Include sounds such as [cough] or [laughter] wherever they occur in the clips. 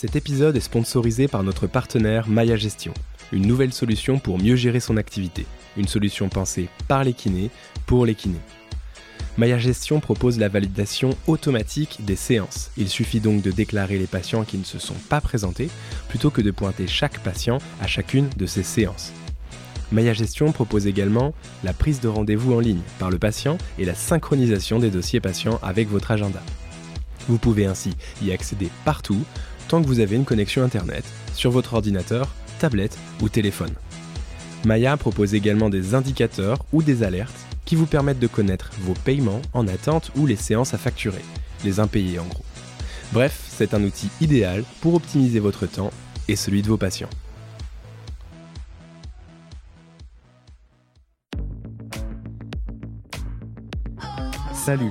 Cet épisode est sponsorisé par notre partenaire Maya Gestion, une nouvelle solution pour mieux gérer son activité, une solution pensée par les kinés pour les kinés. Maya Gestion propose la validation automatique des séances. Il suffit donc de déclarer les patients qui ne se sont pas présentés plutôt que de pointer chaque patient à chacune de ces séances. Maya Gestion propose également la prise de rendez-vous en ligne par le patient et la synchronisation des dossiers patients avec votre agenda. Vous pouvez ainsi y accéder partout tant que vous avez une connexion Internet sur votre ordinateur, tablette ou téléphone. Maya propose également des indicateurs ou des alertes qui vous permettent de connaître vos paiements en attente ou les séances à facturer, les impayés en gros. Bref, c'est un outil idéal pour optimiser votre temps et celui de vos patients. Salut,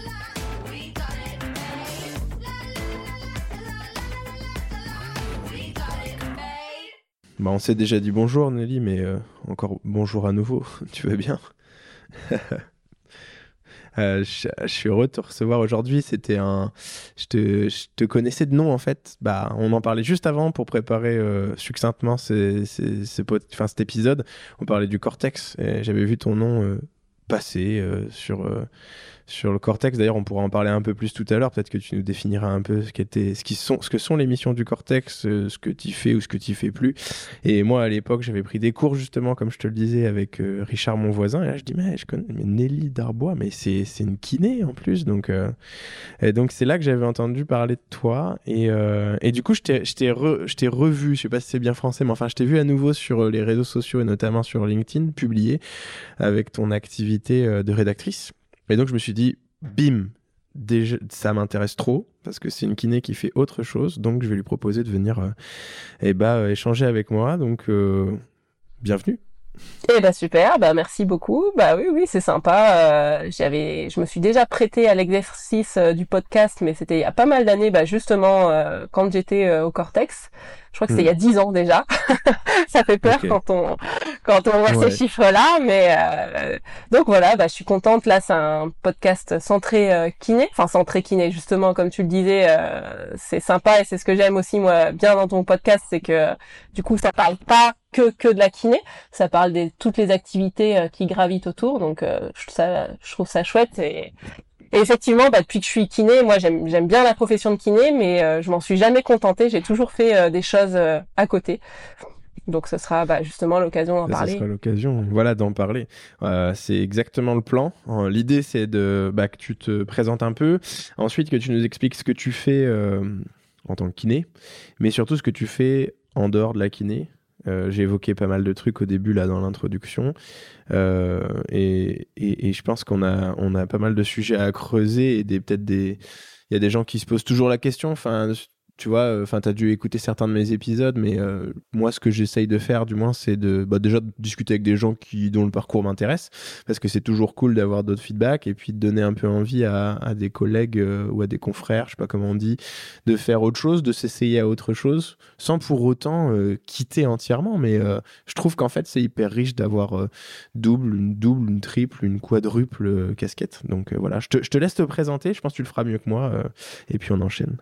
Bah, on s'est déjà dit bonjour Nelly, mais euh, encore bonjour à nouveau. [laughs] tu vas bien? [laughs] Euh, je, suis heureux de te recevoir aujourd'hui. C'était un, je te, connaissais de nom en fait. Bah, on en parlait juste avant pour préparer euh, succinctement ces, enfin, cet épisode. On parlait du Cortex et j'avais vu ton nom passer sur sur le cortex. D'ailleurs, on pourra en parler un peu plus tout à l'heure. Peut-être que tu nous définiras un peu ce, qu'était, ce, qui sont, ce que sont les missions du cortex, euh, ce que tu fais ou ce que tu fais plus. Et moi, à l'époque, j'avais pris des cours, justement, comme je te le disais, avec euh, Richard, mon voisin. Et là, je dis, mais je connais Nelly Darbois, mais c'est, une kiné en plus. Donc, euh, donc c'est là que j'avais entendu parler de toi. Et, et du coup, je t'ai, je, t'ai je t'ai revu, je sais pas si c'est bien français, mais enfin, je t'ai vu à nouveau sur les réseaux sociaux et notamment sur LinkedIn, publié avec ton activité de rédactrice. Et donc je me suis dit, bim, ça m'intéresse trop parce que c'est une kiné qui fait autre chose. Donc je vais lui proposer de venir euh, eh bah, échanger avec moi. Donc euh, bienvenue. Eh bah super, bah merci beaucoup. Bah oui oui c'est sympa. j'avais, je me suis déjà prêté à l'exercice du podcast, mais c'était il y a pas mal d'années, bah justement quand j'étais au Cortex. Je crois que c'est il y a hmm. dix ans déjà. [laughs] ça fait peur quand on quand on voit ces chiffres-là, mais euh, donc voilà, bah, je suis contente. Là, c'est un podcast centré euh, kiné, enfin centré kiné justement, comme tu le disais, euh, c'est sympa et c'est ce que j'aime aussi moi bien dans ton podcast, c'est que du coup ça parle pas que que de la kiné, ça parle de toutes les activités qui gravitent autour. Donc je, ça, je trouve ça chouette et et effectivement, bah, depuis que je suis kiné, moi j'aime j'aime bien la profession de kiné, mais euh, je m'en suis jamais contentée. J'ai toujours fait euh, des choses euh, à côté. Donc ce sera bah, justement l'occasion d'en parler. Ce sera l'occasion, voilà, d'en parler. c'est exactement le plan. L'idée c'est de bah, que tu te présentes un peu, ensuite que tu nous expliques ce que tu fais en tant que kiné, mais surtout ce que tu fais en dehors de la kiné. Euh, j'ai évoqué pas mal de trucs au début là dans l'introduction. Euh, et, et, et, je pense qu'on a on a pas mal de sujets à creuser et des peut-être des il y a des gens qui se posent toujours la question. Enfin tu vois, euh, enfin, tu as dû écouter certains de mes épisodes, mais euh, moi, ce que j'essaye de faire, du moins, c'est de bah, déjà de discuter avec des gens qui, dont le parcours m'intéresse, parce que c'est toujours cool d'avoir d'autres feedbacks et puis de donner un peu envie à, des collègues euh, ou à des confrères, je sais pas comment on dit, de faire autre chose, de s'essayer à autre chose, sans pour autant quitter entièrement. Mais je trouve qu'en fait, c'est hyper riche d'avoir double, une double, une triple, une quadruple casquette. Donc voilà, je te, je te laisse te présenter, je pense que tu le feras mieux que moi, et puis on enchaîne.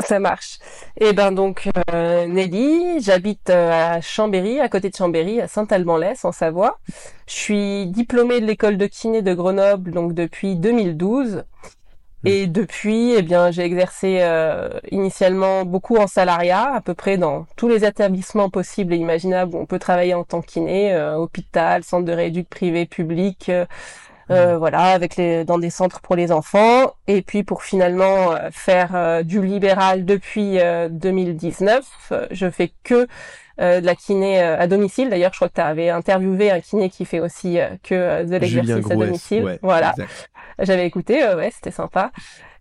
Ça marche. Et eh ben donc euh, Nelly, j'habite euh, à Chambéry, à côté de Chambéry, à Saint-Alban-l'Est en Savoie. Je suis diplômée de l'école de kiné de Grenoble donc depuis 2012. Mmh. Et depuis, eh bien, j'ai exercé euh, initialement beaucoup en salariat, à peu près dans tous les établissements possibles et imaginables où on peut travailler en tant que kiné, hôpital, centre de rééducation privé, public, euh, voilà, avec les dans des centres pour les enfants, et puis pour finalement euh, faire euh, du libéral depuis 2019, je fais que de la kiné à domicile. D'ailleurs, je crois que tu avais interviewé un kiné qui fait aussi que de l'exercice à domicile. voilà, j'avais écouté, ouais, c'était sympa.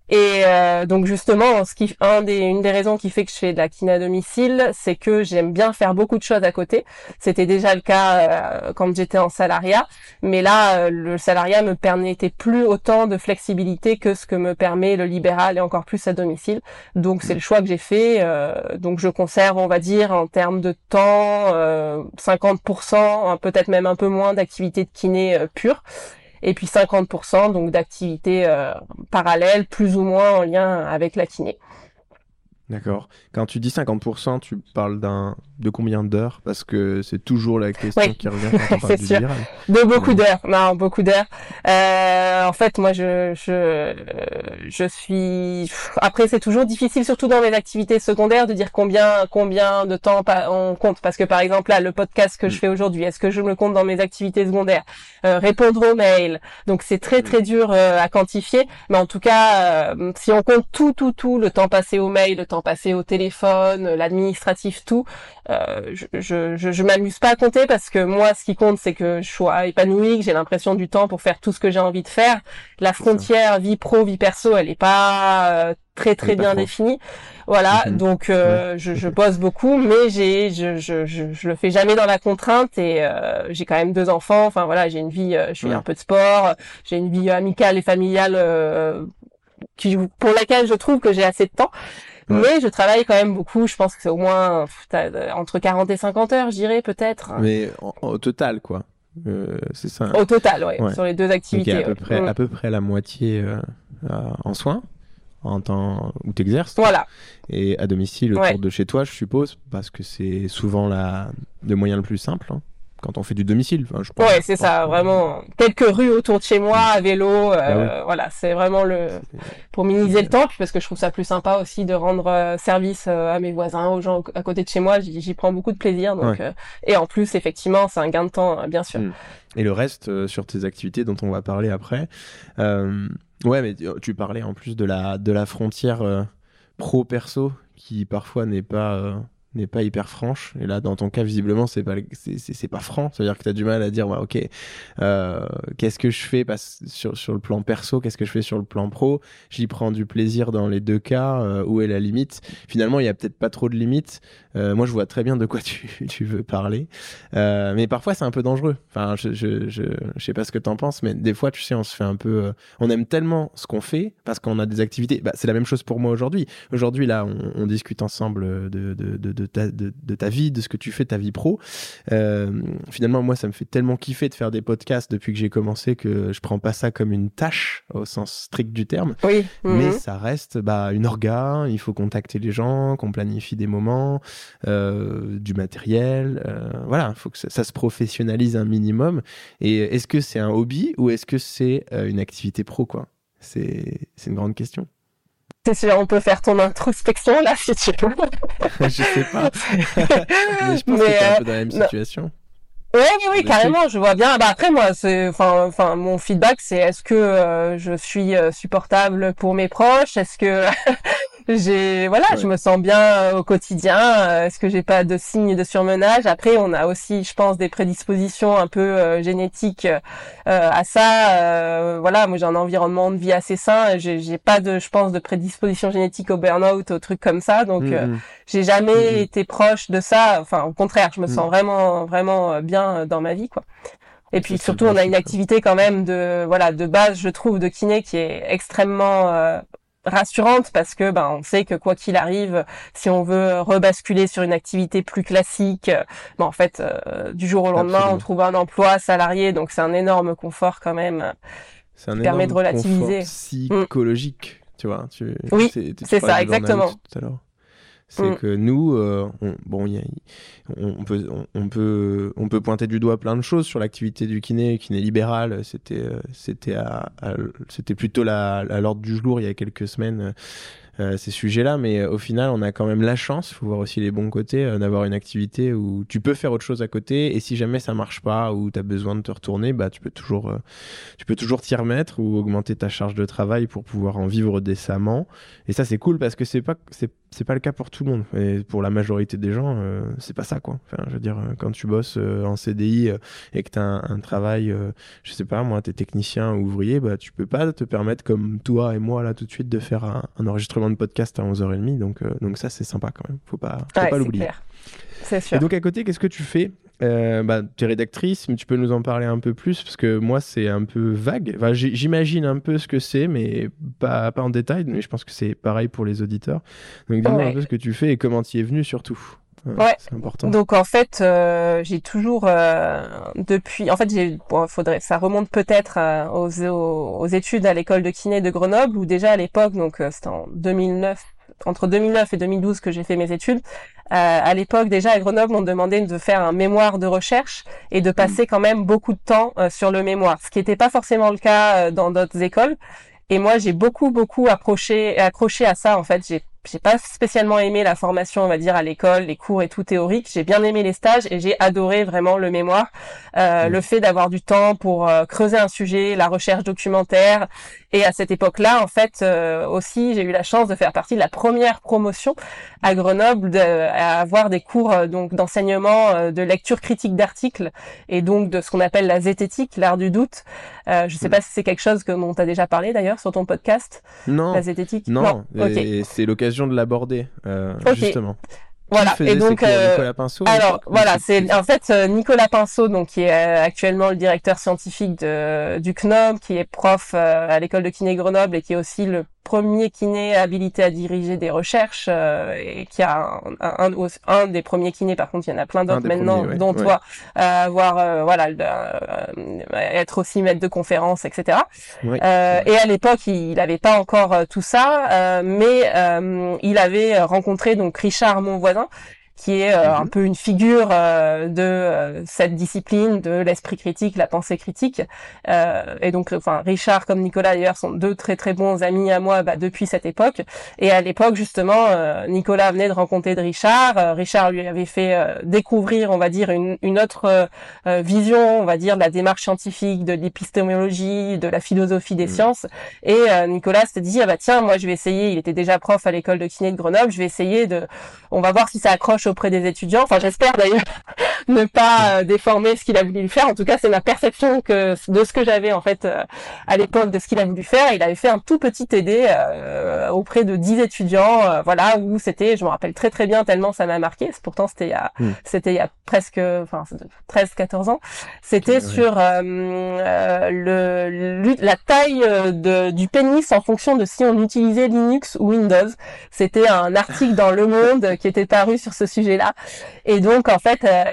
Et euh, donc justement, ce qui, un des, une des raisons qui fait que je fais de la kiné à domicile, c'est que j'aime bien faire beaucoup de choses à côté. C'était déjà le cas euh, quand j'étais en salariat, mais là, euh, le salariat me permettait plus autant de flexibilité que ce que me permet le libéral et encore plus à domicile. Donc c'est le choix que j'ai fait. donc je conserve, on va dire, en termes de temps, 50%, peut-être même un peu moins d'activité de kiné pure et puis 50% donc d'activités euh, parallèles, plus ou moins en lien avec la kiné. D'accord. Quand tu dis 50%, tu parles d'un de combien d'heures Parce que c'est toujours la question qui revient quand on [laughs] parle du sûr. De beaucoup d'heures. Non, beaucoup d'heures. Euh, en fait, moi, je je je suis. Après, c'est toujours difficile, surtout dans mes activités secondaires, de dire combien combien de temps on compte. Parce que par exemple, là, le podcast que je mm. fais aujourd'hui, est-ce que je me compte dans mes activités secondaires? Euh, Répondre aux mails. Donc, c'est très très mm. dur euh, à quantifier. Mais en tout cas, euh, si on compte tout tout tout, le temps passé aux mails, le temps passé au téléphone, l'administratif, tout, euh, je, je, je, m'amuse pas à compter parce que moi, ce qui compte, c'est que je sois épanouie, que j'ai l'impression du temps pour faire tout ce que j'ai envie de faire. La frontière vie pro, vie perso, elle est pas euh, très très bien définie. Voilà, mhm. donc euh, je, je bosse beaucoup, mais j'ai je, je, je, je, le fais jamais dans la contrainte et euh, j'ai quand même deux enfants. Enfin voilà, j'ai une vie, je fais un peu de sport, j'ai une vie amicale et familiale qui, pour laquelle je trouve que j'ai assez de temps. Mais je travaille quand même beaucoup. Je pense que c'est au moins entre 40 et 50 heures, je dirais peut-être. Mais au total, quoi. Euh, c'est ça. Au total, ouais, sur les deux activités. à peu près, mm. à peu près la moitié euh, en soins, en temps où t'exerces. Voilà. Et à domicile autour de chez toi, je suppose, parce que c'est souvent la le moyen le plus simple. Hein quand on fait du domicile. Enfin, je ouais, c'est ça, vraiment. Quelques rues autour de chez moi, à vélo, euh, bah voilà, c'est vraiment le pour minimiser le temps, puis parce que je trouve ça plus sympa aussi de rendre euh, service euh, à mes voisins, aux gens à côté de chez moi. J'y prends beaucoup de plaisir, donc et en plus, effectivement, c'est un gain de temps, bien sûr. Hmm. Et le reste sur tes activités dont on va parler après. ouais, mais tu parlais en plus de la de la frontière pro perso qui parfois n'est pas n'est pas hyper franche. Et là, dans ton cas, visiblement, c'est pas, c'est, pas franc. C'est-à-dire que tu as du mal à dire, ok, euh, qu'est-ce que je fais sur, sur le plan perso, qu'est-ce que je fais sur le plan pro? J'y prends du plaisir dans les deux cas. Euh, où est la limite? Finalement, il y a peut-être pas trop de limites. Euh, moi, je vois très bien de quoi tu, [laughs] tu veux parler. Mais parfois, c'est un peu dangereux. Enfin, je, je, je, je sais pas ce que t'en penses, mais des fois, tu sais, on se fait un peu. On aime tellement ce qu'on fait parce qu'on a des activités. Bah, c'est la même chose pour moi aujourd'hui. Aujourd'hui, là, on, discute ensemble de, de, ta, de, de, ta vie, de ce que tu fais, ta vie pro. Euh, finalement, moi, ça me fait tellement kiffer de faire des podcasts depuis que j'ai commencé que je prends pas ça comme une tâche au sens strict du terme. Oui. Mais mhm. ça reste bah, une orga. Il faut contacter les gens, qu'on planifie des moments. Euh, du matériel. Euh, voilà, il faut que ça, se professionnalise un minimum. Et est-ce que c'est un hobby ou est-ce que c'est une activité pro quoi? C'est une grande question. C'est sûr, on peut faire ton introspection là si tu veux. [laughs] je sais pas. [laughs] Mais je pense que t'es un peu dans la même situation. Oui, oui, oui, carrément, je vois bien. Bah après moi, c'est, enfin, enfin, mon feedback, c'est est-ce que je suis supportable pour mes proches? Est-ce que j'ai voilà, je me sens bien euh, au quotidien. Euh, est-ce que j'ai pas de signes de surmenage? Après, on a aussi, je pense, des prédispositions un peu euh, génétiques à ça. voilà, moi j'ai un environnement de vie assez sain. J'ai pas de, je pense, de prédisposition génétique au burn-out, aux trucs comme ça. Donc, mm, mm. j'ai jamais mm, été proche de ça. Enfin, au contraire, je me sens vraiment, vraiment bien dans ma vie, quoi. Et puis surtout, on a une activité quand même de voilà de base, je trouve, de kiné qui est extrêmement rassurante parce que ben on sait que quoi qu'il arrive, si on veut rebasculer sur une activité plus classique, ben en fait euh, du jour au lendemain on trouve un emploi salarié, donc c'est un énorme confort quand même. C'est un permet de relativiser. psychologique, tu vois. Tu, oui, c'est ça exactement. C'est mm. que nous, euh, on, bon, on, peut, on, peut, on peut pointer du doigt plein de choses sur l'activité du kiné, kiné libéral. C'était, euh, c'était, c'était plutôt la, à l'ordre du jour il y a quelques semaines euh, ces sujets-là, mais euh, au final, on a quand même la chance, il faut voir aussi les bons côtés, euh, d'avoir une activité où tu peux faire autre chose à côté, et si jamais ça marche pas ou tu as besoin de te retourner, bah, tu peux toujours tu t'y remettre ou augmenter ta charge de travail pour pouvoir en vivre décemment. Et ça, c'est cool parce que c'est pas c'est pas le cas pour tout le monde. Pour la majorité des gens, c'est pas ça, quoi. Je veux dire, quand tu bosses en CDI et que tu as un, travail, je sais pas, moi, tu es technicien ou ouvrier, bah, tu peux pas te permettre, comme toi et moi, là, tout de suite, de faire un enregistrement de podcast à 11h30. Donc, euh, donc ça, c'est sympa quand même. Faut pas, faut pas l'oublier. C'est sûr. Et donc, à côté, qu'est-ce que tu fais? Euh, bah, tu es rédactrice, mais tu peux nous en parler un peu plus parce que moi c'est un peu vague. Enfin, J'imagine un peu ce que c'est, mais pas, pas en détail. Mais je pense que c'est pareil pour les auditeurs. Donc dis-moi un peu ce que tu fais et comment tu y es venu surtout. Ouais. C'est important. Donc en fait, euh, j'ai toujours euh, depuis. En fait, j'ai. Bon, faudrait. Ça remonte peut-être euh, aux, aux, études à l'école de kiné de Grenoble, où déjà à l'époque, donc euh, c'était en 2009, entre 2009 et 2012 que j'ai fait mes études. à l'époque, déjà à Grenoble, on demandait de faire un mémoire de recherche et de passer quand même beaucoup de temps sur le mémoire, ce qui n'était pas forcément le cas dans d'autres écoles. Et moi, j'ai beaucoup, beaucoup accroché, accroché à ça. En fait, j'ai j'ai pas spécialement aimé la formation, on va dire, à l'école, les cours et tout théorique. J'ai bien aimé les stages et j'ai adoré vraiment le mémoire, euh, le fait d'avoir du temps pour euh, creuser un sujet, la recherche documentaire. Et à cette époque-là, en fait, euh, aussi, j'ai eu la chance de faire partie de la première promotion à Grenoble, de, à avoir des cours euh, donc d'enseignement de lecture critique d'articles et donc de ce qu'on appelle la zététique, l'art du doute. je sais mm. pas si c'est quelque chose que dont as déjà parlé d'ailleurs sur ton podcast. Non. La zététique. Non. non. c'est l'occasion de l'aborder, euh, justement. Voilà. et donc, euh, Nicolas Pinceau. Alors voilà, c'est en fait euh, Nicolas Pinceau, donc qui est actuellement le directeur scientifique de, du CNOM, qui est prof à l'école de kiné Grenoble et qui est aussi le premier kiné habilité à diriger des recherches euh, et qui a un, un, un, des premiers kinés par contre il y en a plein d'autres maintenant dont toi euh, avoir euh, voilà euh, être aussi maître de conférence etc et à l'époque il n'avait pas encore tout ça mais il avait rencontré donc Richard mon voisin qui est euh, un mhm. peu une figure euh, de euh, cette discipline de l'esprit critique, la pensée critique. et donc, enfin, Richard comme Nicolas d'ailleurs sont deux très très bons amis à moi bah, depuis cette époque. Et à l'époque justement, Nicolas venait de rencontrer de Richard. Richard lui avait fait découvrir, on va dire, une, une autre vision, on va dire, de la démarche scientifique, de l'épistémologie, de la philosophie des mhm. sciences. Et Nicolas s'est dit, ah bah tiens, moi je vais essayer. Il était déjà prof à l'école de kiné de Grenoble. Je vais essayer de, on va voir si ça accroche auprès des étudiants. Enfin, j'espère d'ailleurs ne pas euh, déformer ce qu'il a voulu faire. En tout cas, c'est ma perception que de ce que j'avais en fait euh, à l'époque de ce qu'il a voulu faire. Il avait fait un tout petit TD euh, auprès de 10 étudiants, voilà, où c'était, je me rappelle très très bien tellement ça m'a marqué. Pourtant, c'était il y a, hmm. c'était il y a presque, enfin, 13, 14 ans. C'était sur le, la taille de, du pénis en fonction de si on utilisait Linux ou Windows. C'était un article dans Le Monde qui était paru sur ce sujet-là. Et donc en fait, euh,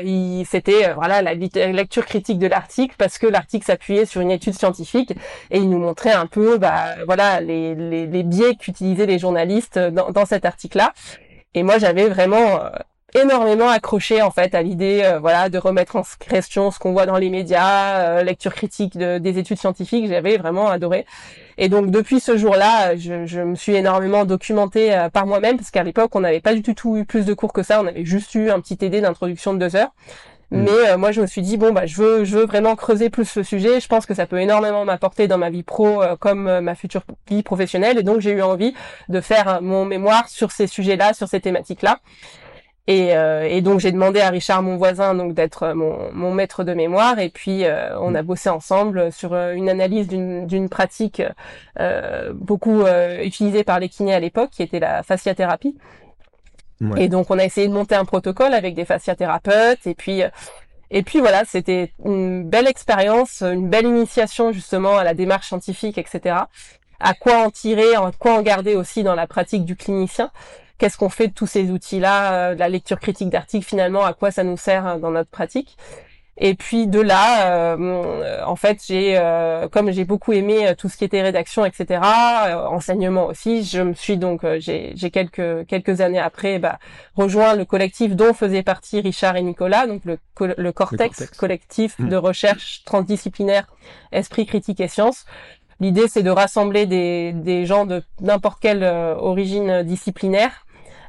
c'était euh, la lecture critique de l'article parce que l'article s'appuyait sur une étude scientifique et il nous montrait un peu bah voilà les, biais qu'utilisaient les journalistes dans, dans cet article-là. Et moi j'avais vraiment euh, énormément accroché en fait à l'idée voilà de remettre en question ce qu'on voit dans les médias lecture critique de, des études scientifiques j'avais vraiment adoré et donc depuis ce jour-là, je, je, me suis énormément documentée euh, par moi-même parce qu'à l'époque, on n'avait pas du tout eu plus de cours que ça. On avait juste eu un petit TD d'introduction de deux heures. Mm. Mais euh, moi, je me suis dit bon bah je veux je veux vraiment creuser plus ce sujet. Je pense que ça peut énormément m'apporter dans ma vie pro euh, comme ma future vie professionnelle. Et donc j'ai eu envie de faire mon mémoire sur ces sujets-là, sur ces thématiques-là. Et, euh, et, donc j'ai demandé à Richard, mon voisin, donc d'être mon, mon, maître de mémoire. Et puis euh, on a bossé ensemble sur euh, une analyse d'une pratique beaucoup utilisée par les kinés à l'époque, qui était la fasciathérapie. Et donc on a essayé de monter un protocole avec des fasciathérapeutes. Et puis et puis voilà, c'était une belle expérience, une belle initiation justement à la démarche scientifique, etc. À quoi en tirer, à quoi en garder aussi dans la pratique du clinicien qu'est-ce qu'on fait de tous ces outils-là, euh, la lecture critique d'articles finalement, à quoi ça nous sert euh, dans notre pratique. Et puis de là, euh, en fait, j'ai, comme j'ai beaucoup aimé tout ce qui était rédaction, etc., enseignement aussi, je me suis donc, j'ai, quelques quelques années après, bah, rejoint le collectif dont faisaient partie Richard et Nicolas, donc le, le Cortex, collectif mmh. de recherche transdisciplinaire, esprit critique et sciences, L'idée, c'est de rassembler des, des gens de n'importe quelle origine disciplinaire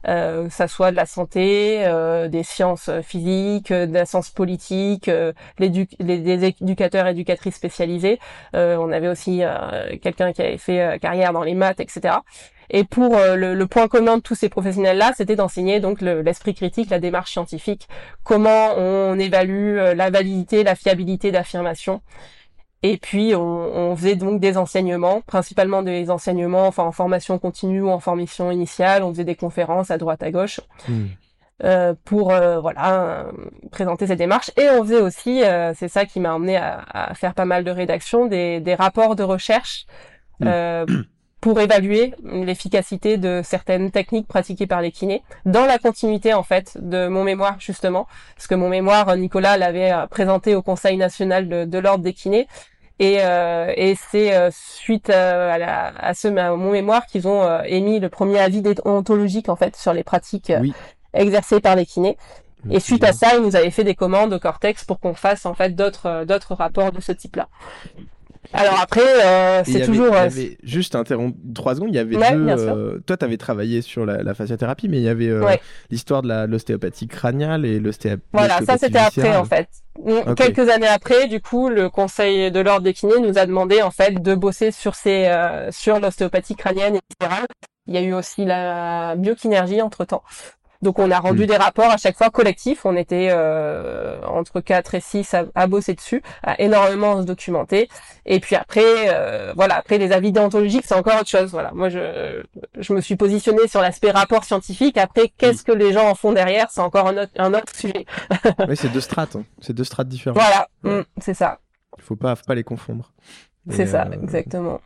euh, que ça soit de la santé, euh, des sciences physiques, euh, de la science politique, euh, les, des éducateurs éducatrices spécialisés. on avait aussi quelqu'un qui avait fait carrière dans les maths, etc. Et pour le, le, point commun de tous ces professionnels-là, c'était d'enseigner donc l'esprit critique, la démarche scientifique, comment on évalue la validité, la fiabilité d'affirmation. Et puis on, on, faisait donc des enseignements, principalement des enseignements enfin en formation continue ou en formation initiale. On faisait des conférences à droite à gauche hmm. euh, pour euh, voilà présenter ces démarches. Et on faisait aussi, euh, c'est ça qui m'a emmené à, à, faire pas mal de rédactions, des, des rapports de recherche. Hmm. Euh, pour évaluer l'efficacité de certaines techniques pratiquées par les kinés dans la continuité en fait de mon mémoire justement parce que mon mémoire Nicolas l'avait présenté au Conseil national de, de l'ordre des kinés et, euh, et c'est euh, suite euh, à, la, à, ce, à mon mémoire qu'ils ont émis le premier avis déontologique en fait sur les pratiques exercées par les kinés. Et suite à ça, ils nous avaient fait des commandes au Cortex pour qu'on fasse en fait d'autres d'autres rapports de ce type-là. Alors après, euh, c'est toujours. Avait, juste interrompre trois secondes. Il y avait deux. Euh, toi, tu avais travaillé sur la, la, fasciathérapie, mais il y avait euh, l'histoire de l'ostéopathie crâniale et l'ostéopathie. Voilà, ça c'était après en fait. Quelques années après, du coup, le Conseil de l'ordre des kinés nous a demandé en fait de bosser sur ces euh, sur l'ostéopathie crânienne et viscérale. Il y a eu aussi la biokinergie entre temps. Donc on a rendu des rapports à chaque fois collectifs. On était euh, entre 4 et 6 à, bosser dessus, à énormément se documenter. Et puis après, euh, voilà, après les avis déontologiques, c'est encore autre chose. Voilà, moi je je me suis positionnée sur l'aspect rapport scientifique. Après, qu'est-ce que les gens en font derrière, c'est encore un autre un autre sujet. [laughs] oui, c'est deux strates, hein. c'est deux strates différentes. Voilà, mm, c'est ça. Il faut pas faut pas les confondre. C'est ça, euh, exactement.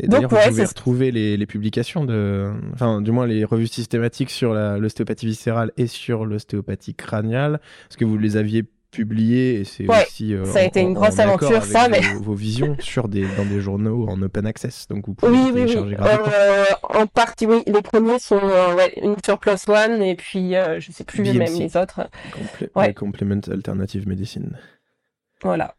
Et d'ailleurs, vous pouvez retrouver les, les, publications de, enfin, du moins les revues systématiques sur l'ostéopathie viscérale et sur l'ostéopathie crâniale, parce que vous les aviez publiées et c'est aussi. Euh, ça a été une grosse aventure, ça, mais. Vos, visions [laughs] sur des, dans des journaux en open access, donc vous pouvez oui, télécharger oui, oui. Euh, en partie, oui. Les premiers sont euh, ouais, une sur Plus One et puis euh, je sais plus même les autres. Comple ouais. Complement Alternative Medicine. Voilà.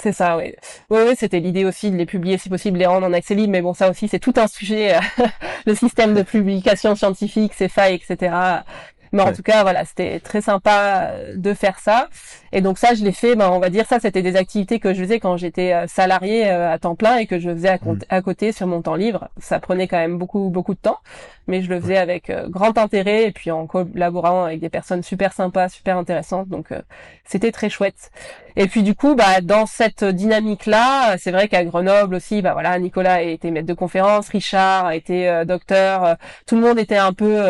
C'est ça, oui. Oui, oui, c'était l'idée aussi de les publier si possible, les rendre en accès libre, mais bon, ça aussi, c'est tout un sujet, [laughs] le système de publication scientifique, ses failles, etc. Mais en tout cas, voilà, c'était très sympa euh, de faire ça. Et donc ça, je l'ai fait, ben, on va dire ça, c'était des activités que je faisais quand j'étais euh, salarié euh, à temps plein et que je faisais mm. à, côté sur mon temps libre. Ça prenait quand même beaucoup, beaucoup de temps, mais je le faisais avec grand intérêt et puis en collaborant avec des personnes super sympas, super intéressantes. Donc c'était très chouette. Et puis du coup, bah, dans cette dynamique-là, c'est vrai qu'à Grenoble aussi, bah voilà, Nicolas a été maître de conférence, Richard a été docteur, tout le monde était un peu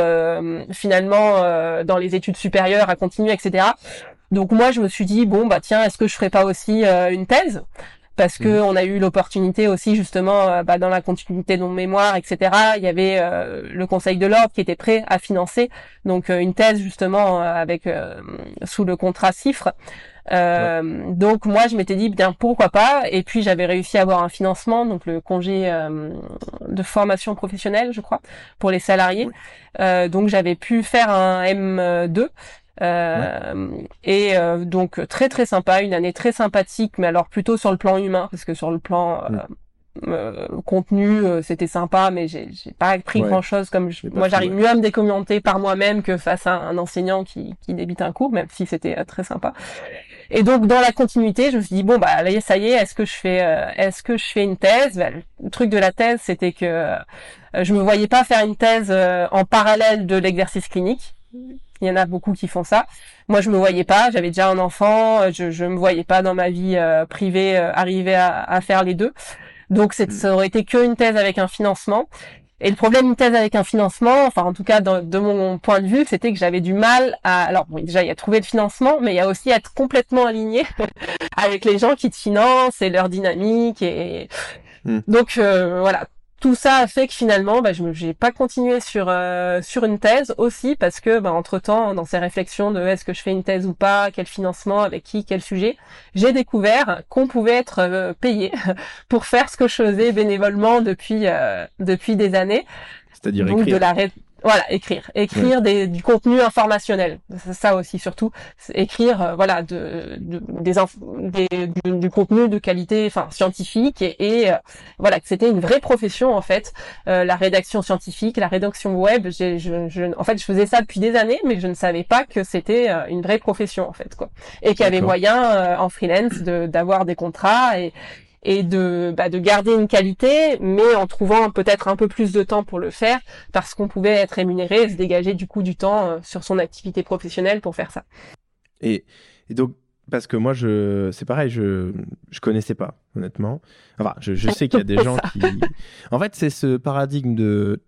finalement euh, dans les études supérieures à continuer, etc. Donc moi, je me suis dit bon bah tiens, est-ce que je ferais pas aussi euh, une thèse? Parce que mmh. on a eu l'opportunité aussi justement euh, bah, dans la continuité de mon mémoire, etc. Il y avait le Conseil de l'ordre qui était prêt à financer donc une thèse justement avec sous le contrat CIFRE. Euh, donc moi je m'étais dit bien pourquoi pas? Et puis j'avais réussi à avoir un financement donc le congé euh, de formation professionnelle je crois pour les salariés. Euh, donc j'avais pu faire un M2 euh, et euh, donc très très sympa, une année très sympathique, mais alors plutôt sur le plan humain, parce que sur le plan euh, contenu, c'était sympa, mais j'ai pas appris grand chose. Comme moi, j'arrive mieux à me décommenter par moi-même que face à un enseignant qui, qui débite un cours, même si c'était très sympa. Et donc dans la continuité, je me suis dit bon bah ça y est, est-ce que je fais euh, est-ce que je fais une thèse? Bah, Le truc de la thèse, c'était que euh, je me voyais pas faire une thèse euh, en parallèle de l'exercice clinique. Il y en a beaucoup qui font ça. Moi, je me voyais pas. J'avais déjà un enfant. Je, je me voyais pas dans ma vie privée arriver à, à, faire les deux. Donc, hmm. ça aurait été que une thèse avec un financement. Et le problème d'une thèse avec un financement, enfin en tout cas de, mon point de vue, c'était que j'avais du mal à... Alors bon, déjà il y a trouver le financement, mais il y a aussi être complètement aligné [laughs] avec les gens qui te financent et leur dynamique. Et hmm. donc euh, voilà, tout ça a fait que finalement, bah, je n'ai pas continué sur euh, sur une thèse aussi parce que, bah, entre temps, dans ces réflexions de est-ce que je fais une thèse ou pas, quel financement, avec qui, quel sujet, j'ai découvert qu'on pouvait être euh, payé [laughs] pour faire ce que je faisais bénévolement depuis euh, depuis des années. C'est-à-dire écrire. De la Voilà, écrire, écrire des, du contenu informationnel, ça aussi surtout, écrire euh, voilà de, de des, des du, du, contenu de qualité, enfin scientifique et, et euh, voilà que c'était une vraie profession en fait, euh, la rédaction scientifique, la rédaction web. Je, je, en fait, je faisais ça depuis des années, mais je ne savais pas que c'était une vraie profession en fait quoi, et qu'il y avait moyen en freelance de d'avoir des contrats et et de, bah, de garder une qualité, mais en trouvant peut-être un peu plus de temps pour le faire, parce qu'on pouvait être rémunéré et se dégager du coup du temps euh, sur son activité professionnelle pour faire ça. Et, et donc, parce que moi, je, c'est pareil, je, je connaissais pas, honnêtement. Enfin, je, je sais qu'il y a des [laughs] gens qui. En fait, c'est ce paradigme de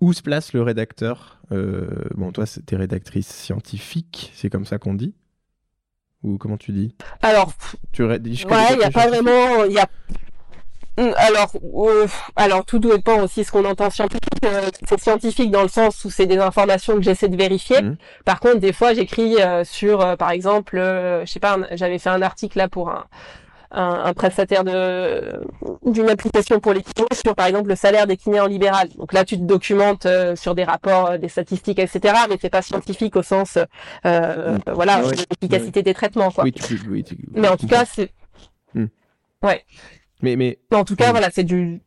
où, se place le rédacteur. Euh, bon, toi, c'était rédactrice scientifique, c'est comme ça qu'on dit. Ou comment tu dis? Alors, tu ouais, il n'y a pas vraiment, il y a hum, alors, euh, alors tout dépend aussi ce qu'on entend scientifique. Euh, c'est scientifique dans le sens où c'est des informations que j'essaie de vérifier. Mmh. Par contre, des fois, j'écris euh, sur, par exemple, je sais pas, j'avais fait un article là pour un, un, un prestataire de d'une application pour les kinés sur par exemple le salaire des kinés en libéral. Donc là tu te documentes euh, sur des rapports, euh, des statistiques, etc. Mais c'est pas scientifique au sens euh, mm. voilà ah l'efficacité des traitements quoi. Oui, mais en tout cas c'est mm. ouais. Mais mais en tout cas voilà c'est du